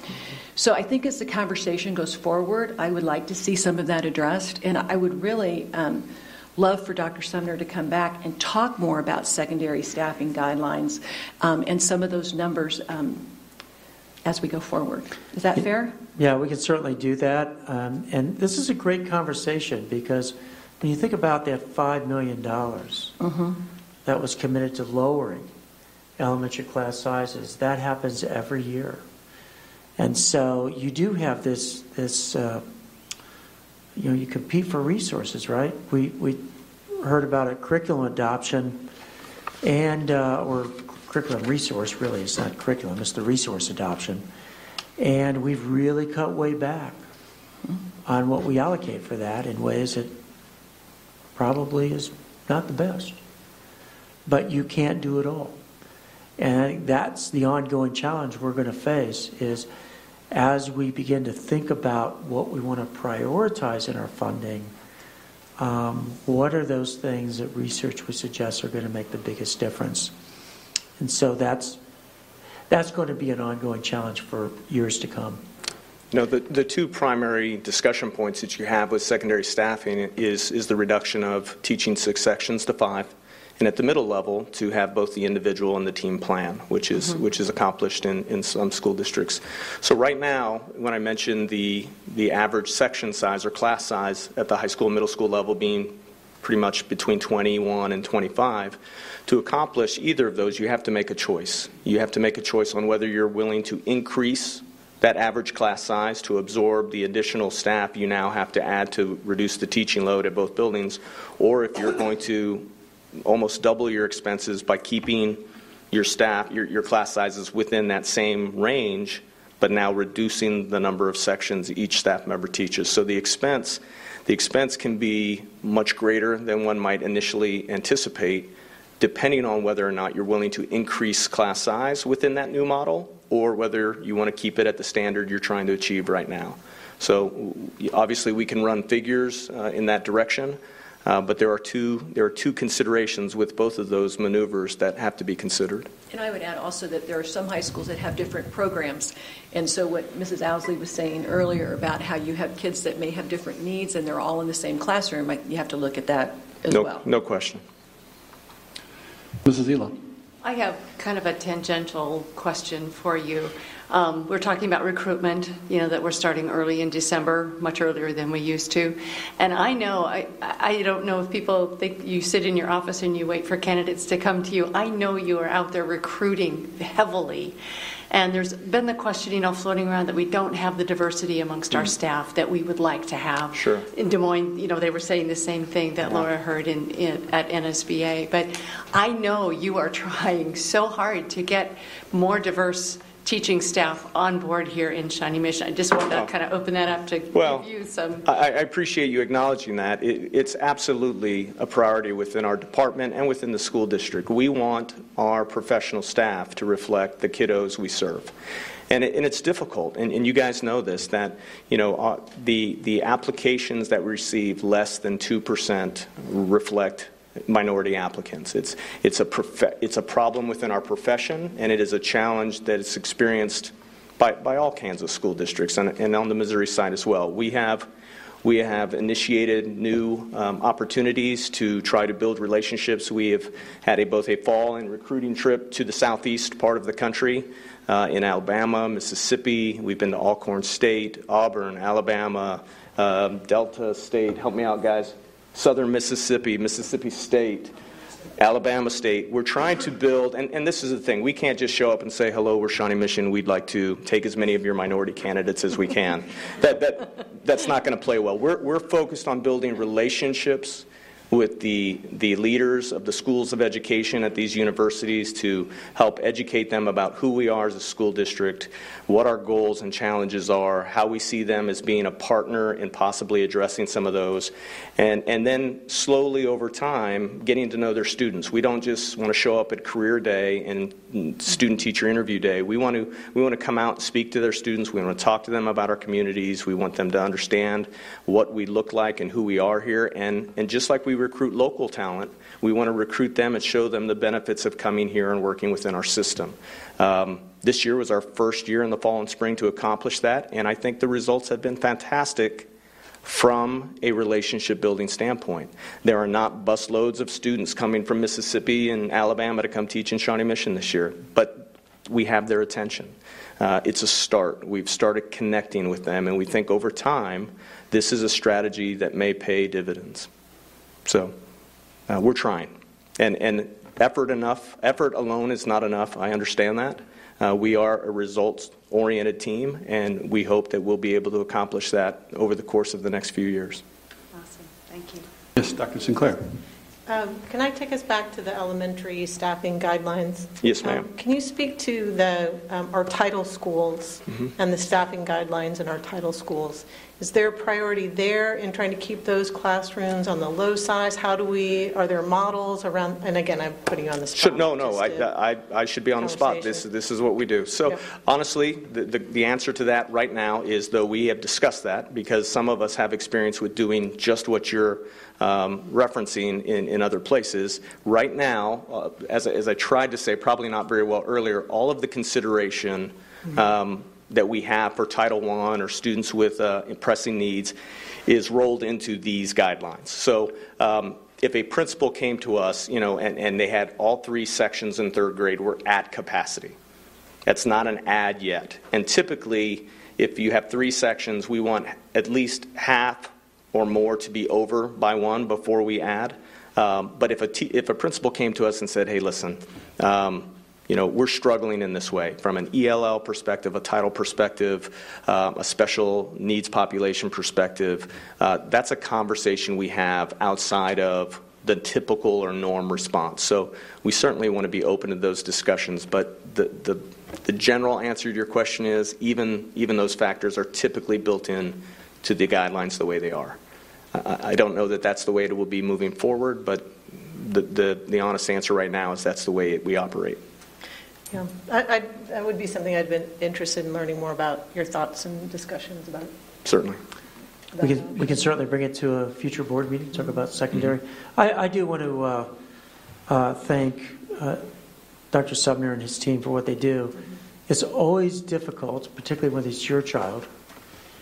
So I think as the conversation goes forward, I would like to see some of that addressed, and I would really um, love for Dr. Sumner to come back and talk more about secondary staffing guidelines um, and some of those numbers um, as we go forward. Is that fair? Yeah, we can certainly do that. Um, and this is a great conversation because when you think about that $5 million mm-hmm. that was committed to lowering elementary class sizes, that happens every year. And so you do have this, this uh, you know, you compete for resources, right? We, we heard about a curriculum adoption and, uh, or curriculum resource, really, it's not curriculum, it's the resource adoption. And we've really cut way back on what we allocate for that in ways that probably is not the best. But you can't do it all. And that's the ongoing challenge we're going to face is as we begin to think about what we want to prioritize in our funding, um, what are those things that research would suggest are going to make the biggest difference? And so that's, that's going to be an ongoing challenge for years to come. Know, the, the two primary discussion points that you have with secondary staffing is, is the reduction of teaching six sections to five, and at the middle level to have both the individual and the team plan, which is mm-hmm. which is accomplished in, in some school districts. So right now, when I mentioned the the average section size or class size at the high school middle school level being pretty much between 21 and 25. To accomplish either of those, you have to make a choice. You have to make a choice on whether you're willing to increase that average class size to absorb the additional staff you now have to add to reduce the teaching load at both buildings, or if you're going to almost double your expenses by keeping your staff, your, your class sizes within that same range, but now reducing the number of sections each staff member teaches. So the expense, the expense can be much greater than one might initially anticipate, depending on whether or not you're willing to increase class size within that new model or whether you want to keep it at the standard you're trying to achieve right now. So obviously we can run figures uh, in that direction, uh, but there are two there are two considerations with both of those maneuvers that have to be considered. And I would add also that there are some high schools that have different programs, and so what Mrs. Ousley was saying earlier about how you have kids that may have different needs and they're all in the same classroom, you have to look at that as no, well. No question. Mrs. Ela. I have kind of a tangential question for you. Um, we're talking about recruitment, you know, that we're starting early in December, much earlier than we used to. And I know, I, I don't know if people think you sit in your office and you wait for candidates to come to you. I know you are out there recruiting heavily. And there's been the question, you know, floating around that we don't have the diversity amongst our staff that we would like to have. Sure. In Des Moines, you know, they were saying the same thing that Laura heard in, in, at NSBA. But I know you are trying so hard to get more diverse teaching staff on board here in Shawnee Mission. I just wanted to kind of open that up to Well, give you some. I, I appreciate you acknowledging that. It, it's absolutely a priority within our department and within the school district. We want our professional staff to reflect the kiddos we serve. And, it, and it's difficult, and, and, you guys know this, that you know, uh, the, the applications that we receive, less than 2% reflect minority applicants. It's, it's, a prof- it's a problem within our profession, and it is a challenge that is experienced by, by all Kansas school districts and, and on the Missouri side as well. We have, we have initiated new um, opportunities to try to build relationships. We have had a, both a fall and recruiting trip to the southeast part of the country. Uh, in Alabama, Mississippi, we've been to Alcorn State, Auburn, Alabama, um, Delta State. Help me out, guys southern Mississippi, Mississippi State, Alabama State. We're trying to build, and, and this is the thing, we can't just show up and say, hello, we're Shawnee Mission, we'd like to take as many of your minority candidates as we can. that, that, that's not going to play well. We're, we're focused on building relationships with the, the leaders of the schools of education at these universities to help educate them about who we are as a school district, what our goals and challenges are, how we see them as being a partner in possibly addressing some of those, and, and then slowly over time getting to know their students. We don't just want to show up at career day and student teacher interview day. We want to, we want to come out and speak to their students. We want to talk to them about our communities. We want them to understand what we look like and who we are here. And, and just like we recruit local talent, we want to recruit them and show them the benefits of coming here and working within our system. Um, this year was our first year in the fall and spring to accomplish that, and I think the results have been fantastic from a relationship building standpoint. There are not busloads of students coming from Mississippi and Alabama to come teach in Shawnee Mission this year, but we have their attention. Uh, it's a start. We've started connecting with them, and we think over time this is a strategy that may pay dividends. So uh, we're trying. And, and effort enough, effort alone is not enough. I understand that. Uh, we are a results oriented team, and we hope that we'll be able to accomplish that over the course of the next few years. Awesome. Thank you. Yes, Dr. Sinclair. Um, can I take us back to the elementary staffing guidelines? Yes, ma'am. Um, can you speak to the um, our title schools mm-hmm. and the staffing guidelines in our title schools? Is there a priority there in trying to keep those classrooms on the low size? How do we? Are there models around? And again, I'm putting you on the spot. Should, no, no, I, I, I, should be on the spot. This, this is what we do. So, yep. honestly, the, the, the answer to that right now is though we have discussed that because some of us have experience with doing just what you're um, referencing in, in other places. Right now, uh, as, as I tried to say, probably not very well earlier, all of the consideration um, that we have for Title I or students with uh, pressing needs is rolled into these guidelines. So um, if a principal came to us, you know, and, and they had all three sections in third grade were at capacity. That's not an ad yet. And typically, if you have three sections, we want at least half or more to be over by one before we add. Um, but if a, if a principal came to us and said, hey, listen, um, you know, we're struggling in this way from an ELL perspective, a title perspective, um, a special needs population perspective. Uh, that's a conversation we have outside of the typical or norm response. So we certainly want to be open to those discussions. But the, the, the general answer to your question is even, even those factors are typically built in to the guidelines the way they are. I, I don't know that that's the way it will be moving forward, but the, the, the honest answer right now is that's the way we operate. Yeah, I, I, that would be something I'd been interested in learning more about, your thoughts and discussions about. Certainly. We can, we can certainly bring it to a future board meeting, to talk about secondary. I, I do want to uh, uh, thank uh, Dr. Sumner and his team for what they do. It's always difficult, particularly when it's your child,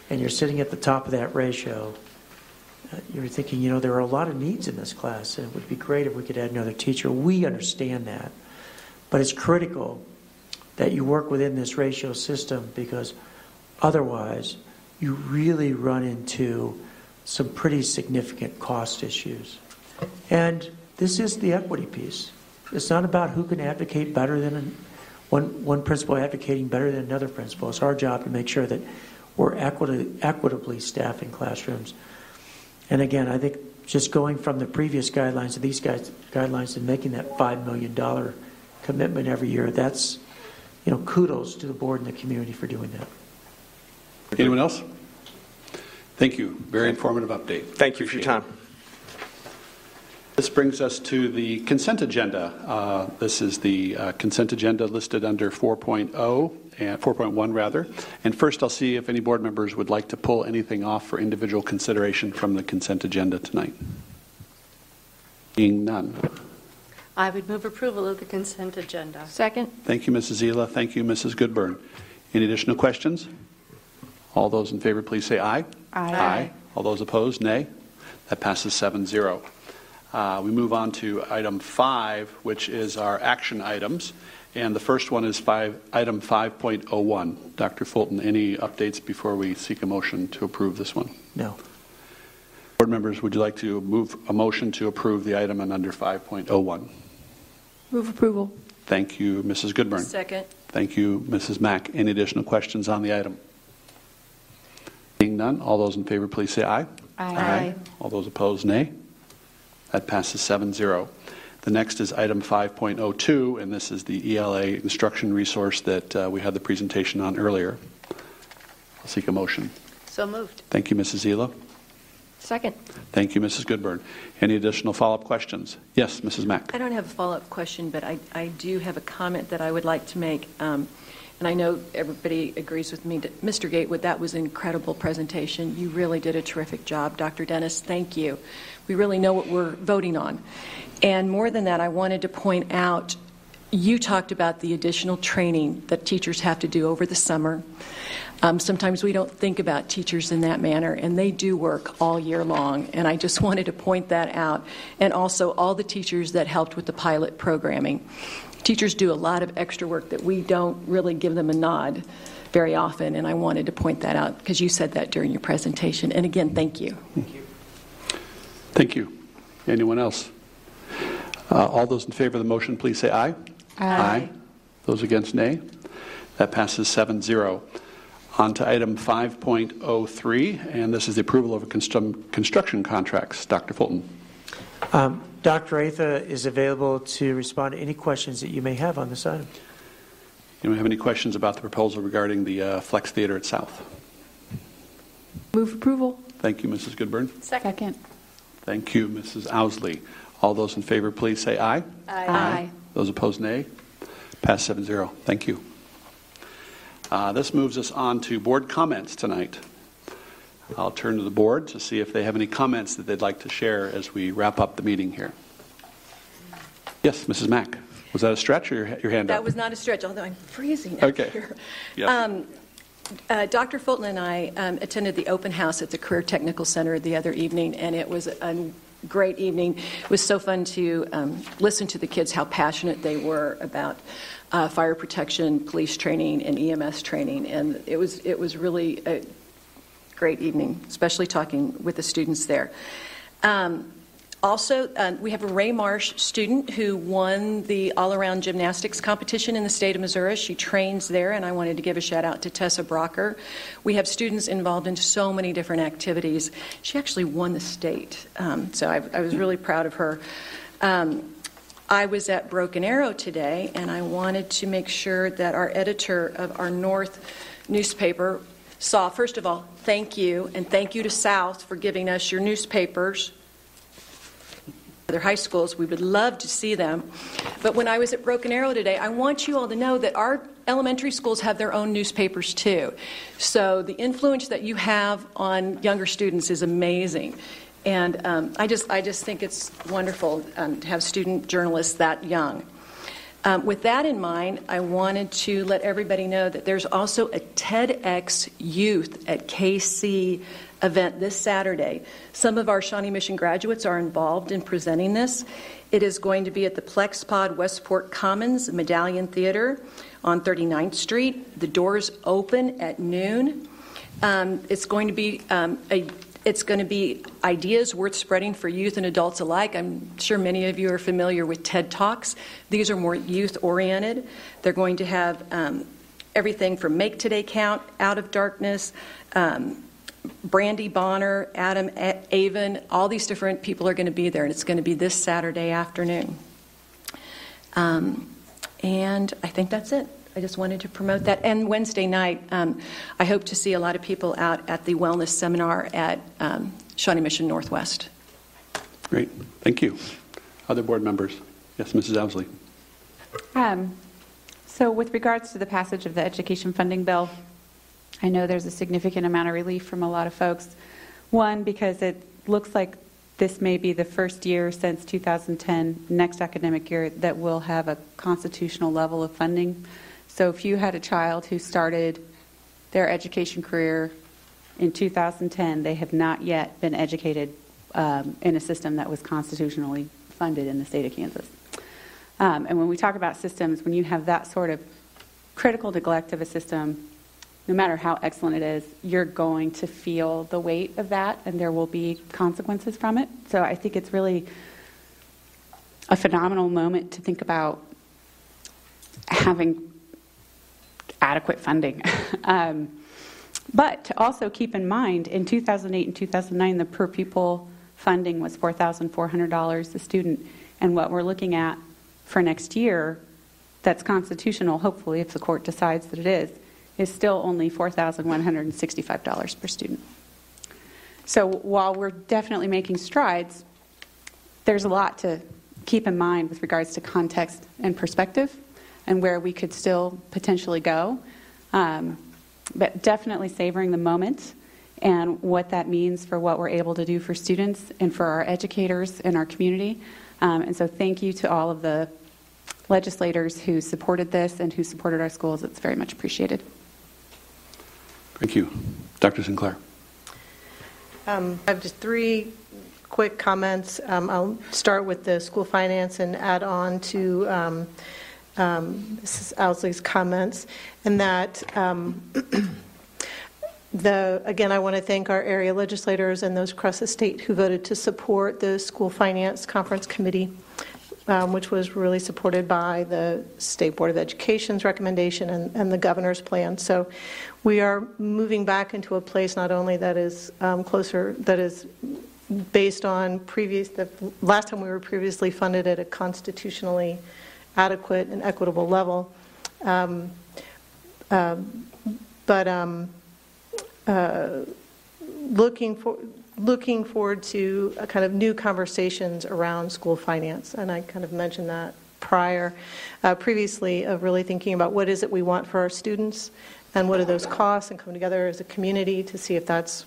and you're sitting at the top of that ratio. Uh, You're thinking, you know, there are a lot of needs in this class, and it would be great if we could add another teacher. We understand that. But it's critical that you work within this ratio system because otherwise you really run into some pretty significant cost issues. And this is the equity piece. It's not about who can advocate better than an, one, one principal advocating better than another principal. It's our job to make sure that we're equitably staffing classrooms. And again, I think just going from the previous guidelines to these guys, guidelines and making that $5 million commitment every year, that's, you know, kudos to the board and the community for doing that. Anyone else? Thank you. Very informative update. Thank you for your time. This brings us to the consent agenda. Uh, This is the uh, consent agenda listed under 4.0 and 4.1 rather. And first, I'll see if any board members would like to pull anything off for individual consideration from the consent agenda tonight. Being none. I would move approval of the consent agenda. Second. Thank you, Mrs. Zila. Thank you, Mrs. Goodburn. Any additional questions? All those in favor, please say aye. Aye. All those opposed, nay. That passes 7-0. Uh, We move on to item five, which is our action items. And the first one is five, item 5.01. Dr. Fulton, any updates before we seek a motion to approve this one? No. Board members, would you like to move a motion to approve the item and under 5.01? Move approval. Thank you, Mrs. Goodburn. Second. Thank you, Mrs. Mack. Any additional questions on the item? Being none, all those in favor, please say aye. Aye. All those opposed, nay. That passes 7-0. The next is item 5.02, and this is the ELA instruction resource that uh, we had the presentation on earlier. I'll seek a motion. So moved. Thank you, Mrs. Zila. Second. Thank you, Mrs. Goodburn. Any additional follow-up questions? Yes, Mrs. Mack. I don't have a follow-up question, but I, I do have a comment that I would like to make. Um, and I know everybody agrees with me that Mr. Gatewood, that was an incredible presentation. You really did a terrific job. Dr. Dennis, thank you. We really know what we're voting on. And more than that, I wanted to point out you talked about the additional training that teachers have to do over the summer. Um, sometimes we don't think about teachers in that manner, and they do work all year long. And I just wanted to point that out. And also, all the teachers that helped with the pilot programming. Teachers do a lot of extra work that we don't really give them a nod very often, and I wanted to point that out because you said that during your presentation. And again, thank you. Thank you. Thank you. Anyone else? Uh, all those in favor of the motion, please say aye. Aye. Those against, nay. That passes 7 0. On to item 5.03, and this is the approval of constru- construction contracts. Dr. Fulton. Um, Dr. Atha is available to respond to any questions that you may have on this item. Anyone have any questions about the proposal regarding the uh, Flex Theater at South? Move approval. Thank you, Mrs. Goodburn. Second. Thank you, Mrs. Ousley. All those in favor, please say aye. Aye. Those opposed, nay. Pass 7 0. Thank you. Uh, this moves us on to board comments tonight. I'll turn to the board to see if they have any comments that they'd like to share as we wrap up the meeting here. Yes, Mrs. Mack. Was that a stretch or your, your hand That up? was not a stretch, although I'm freezing Okay. here. Yes. Um, uh, Dr. Fulton and I um, attended the open house at the Career Technical Center the other evening, and it was a great evening. It was so fun to um, listen to the kids, how passionate they were about uh, fire protection, police training, and EMS training, and it was it was really a great evening, especially talking with the students there. Um, also, uh, we have a Ray Marsh student who won the all around gymnastics competition in the state of Missouri. She trains there, and I wanted to give a shout out to Tessa Brocker. We have students involved in so many different activities. She actually won the state, um, so I, I, was really proud of her. Um, I was at Broken Arrow today, and I wanted to make sure that our editor of our North newspaper saw, first of all, thank you, and thank you to South for giving us your newspapers other high schools. We would love to see them. But when I was at Broken Arrow today, I want you all to know that our elementary schools have their own newspapers too. So the influence that you have on younger students is amazing. And um, I, just, I just think it's wonderful um, to have student journalists that young. Um, with that in mind, I wanted to let everybody know that there's also a TEDx Youth at KC event this Saturday. Some of our Shawnee Mission graduates are involved in presenting this. It is going to be at the Plexpod Westport Commons Medallion Theater on 39th Street. The doors open at noon. Um, it's going to be um, a it's going to be ideas worth spreading for youth and adults alike. I'm sure many of you are familiar with TED Talks. These are more youth oriented. They're going to have um, everything from Make Today Count, Out of Darkness, um, Brandy Bonner, Adam Avon, all these different people are going to be there, and it's going to be this Saturday afternoon. Um, and I think that's it. I just wanted to promote that. And Wednesday night, um, I hope to see a lot of people out at the wellness seminar at um, Shawnee Mission Northwest. Great, thank you. Other board members? Yes, Mrs. Ousley. Um, so, with regards to the passage of the education funding bill, I know there's a significant amount of relief from a lot of folks. One, because it looks like this may be the first year since 2010, next academic year, that we'll have a constitutional level of funding. So if you had a child who started their education career in 2010, they have not yet been educated um, in a system that was constitutionally funded in the state of Kansas. Um, and when we talk about systems, when you have that sort of critical neglect of a system, no matter how excellent it is, you're going to feel the weight of that and there will be consequences from it. So I think it's really a phenomenal moment to think about having adequate funding. um, but to also keep in mind, in 2008 and 2009, the per pupil funding was $4,400 a student. And what we're looking at for next year, that's constitutional, hopefully, if the court decides that it is, is still only $4,165 per student. So while we're definitely making strides, there's a lot to keep in mind with regards to context and perspective and where we could still potentially go. Um, but definitely savoring the moment and what that means for what we're able to do for students and for our educators and our community. Um, and so, thank you to all of the legislators who supported this and who supported our schools. It's very much appreciated. Thank you. Dr. Sinclair. Um, I have just three quick comments. Um, I'll start with the school finance and add on to um, Mrs. Ousley's comments, and that. Um, the, again, I want to thank our area legislators and those across the state who voted to support the School Finance Conference Committee um, which was really supported by the State Board of Education's recommendation and, and, the governor's plan. So we are moving back into a place not only that is um, closer, that is based on previous, the last time we were previously funded at a constitutionally adequate and equitable level. Um, uh, but um, uh, looking for looking forward to kind of new conversations around school finance, and I kind of mentioned that prior, uh, previously, of really thinking about what is it we want for our students, and what are those costs, and come together as a community to see if that's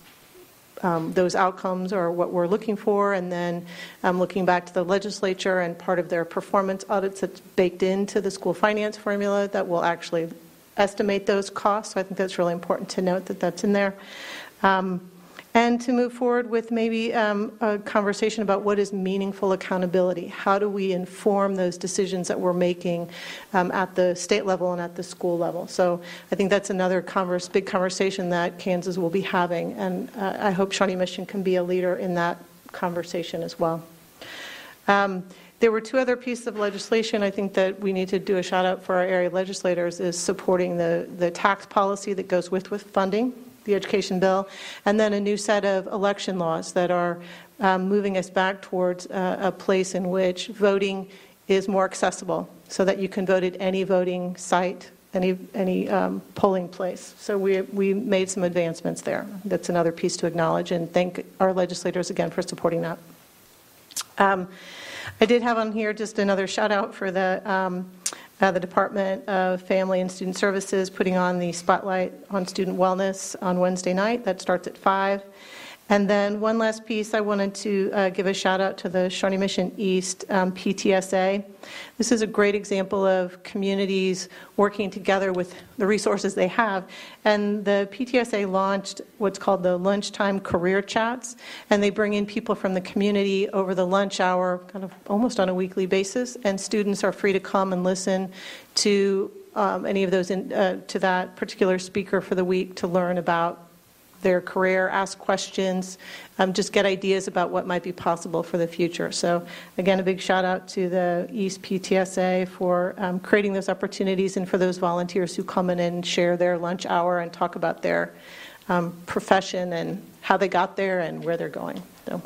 um, those outcomes are what we're looking for, and then um, looking back to the legislature and part of their performance audits that's baked into the school finance formula that will actually estimate those costs. So I think that's really important to note that that's in there. Um, and to move forward with maybe um, a conversation about what is meaningful accountability. How do we inform those decisions that we're making um, at the state level and at the school level? So I think that's another converse, big conversation that Kansas will be having, and uh, I hope Shawnee Mission can be a leader in that conversation as well. Um, there were two other pieces of legislation I think that we need to do a shout out for our area legislators is supporting the, the tax policy that goes with, with funding, the education bill, and then a new set of election laws that are um, moving us back towards uh, a place in which voting is more accessible so that you can vote at any voting site, any, any um, polling place. So we, we made some advancements there. That's another piece to acknowledge and thank our legislators again for supporting that. Um, I did have on here just another shout out for the, um, uh, the Department of Family and Student Services putting on the spotlight on student wellness on Wednesday night. That starts at 5. And then one last piece, I wanted to uh, give a shout out to the Shawnee Mission East um, PTSA. This is a great example of communities working together with the resources they have. And the PTSA launched what's called the Lunchtime Career Chats, and they bring in people from the community over the lunch hour, kind of almost on a weekly basis. And students are free to come and listen to um, any of those in, uh, to that particular speaker for the week to learn about their career, ask questions, um, just get ideas about what might be possible for the future. So, again, a big shout out to the East PTSA for um, creating those opportunities and for those volunteers who come in and share their lunch hour and talk about their um, profession and how they got there and where they're going. So,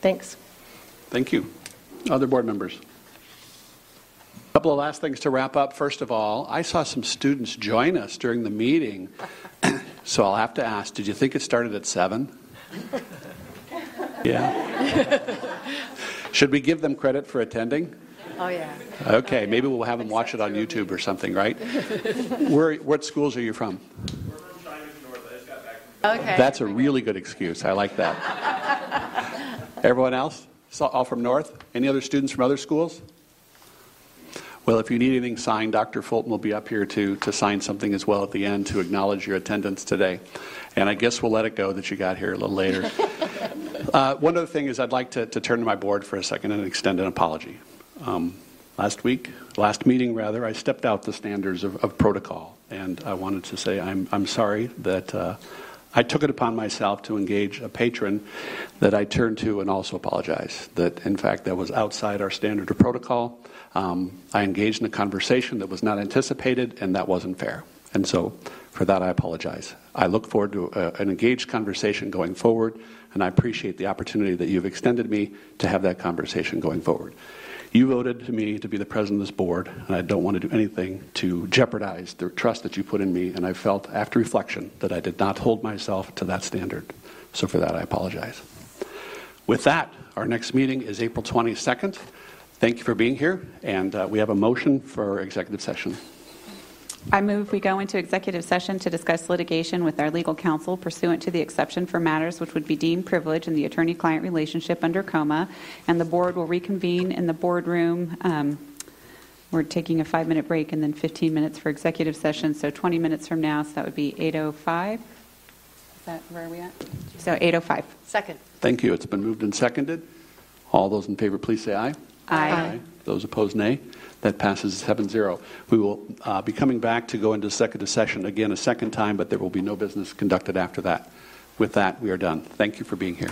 thanks. Thank you. Other board members? A couple of last things to wrap up. First of all, I saw some students join us during the meeting so I'll have to ask, did you think it started at 7? Yeah. Should we give them credit for attending? Oh, yeah. Okay, maybe we'll have them watch it on YouTube or something, right? Where, what schools are you from? We're from China North. Okay. That's a really good excuse. I like that. Everyone else? All from North? Any other students from other schools? Well, if you need anything signed, Dr. Fulton will be up here to, to sign something as well at the end to acknowledge your attendance today. And I guess we'll let it go that you got here a little later. uh, one other thing is I'd like to, to turn to my board for a second and extend an apology. Um, last week, last meeting rather, I stepped out the standards of, of protocol. And I wanted to say I'm, I'm sorry that uh, I took it upon myself to engage a patron that I turned to and also apologize. That, in fact, that was outside our standard of protocol. Um, I engaged in a conversation that was not anticipated, and that wasn't fair. And so, for that, I apologize. I look forward to uh, an engaged conversation going forward, and I appreciate the opportunity that you've extended me to have that conversation going forward. You voted to me to be the president of this board, and I don't want to do anything to jeopardize the trust that you put in me. And I felt, after reflection, that I did not hold myself to that standard. So for that, I apologize. With that, our next meeting is April 22nd. Thank you for being here, and uh, we have a motion for executive session. I move we go into executive session to discuss litigation with our legal counsel pursuant to the exception for matters which would be deemed privilege in the attorney client relationship under KOMA, and the board will reconvene in the boardroom. Um, we're taking a five minute break and then 15 minutes for executive session, so 20 minutes from now, so that would be 8.05. Is that where are we at? So 8.05. Second. Thank you. It's been moved and seconded. All those in favor, please say aye. Aye. Those opposed, nay. That passes 7 0. We will uh, be coming back to go into executive session again a second time, but there will be no business conducted after that. With that, we are done. Thank you for being here.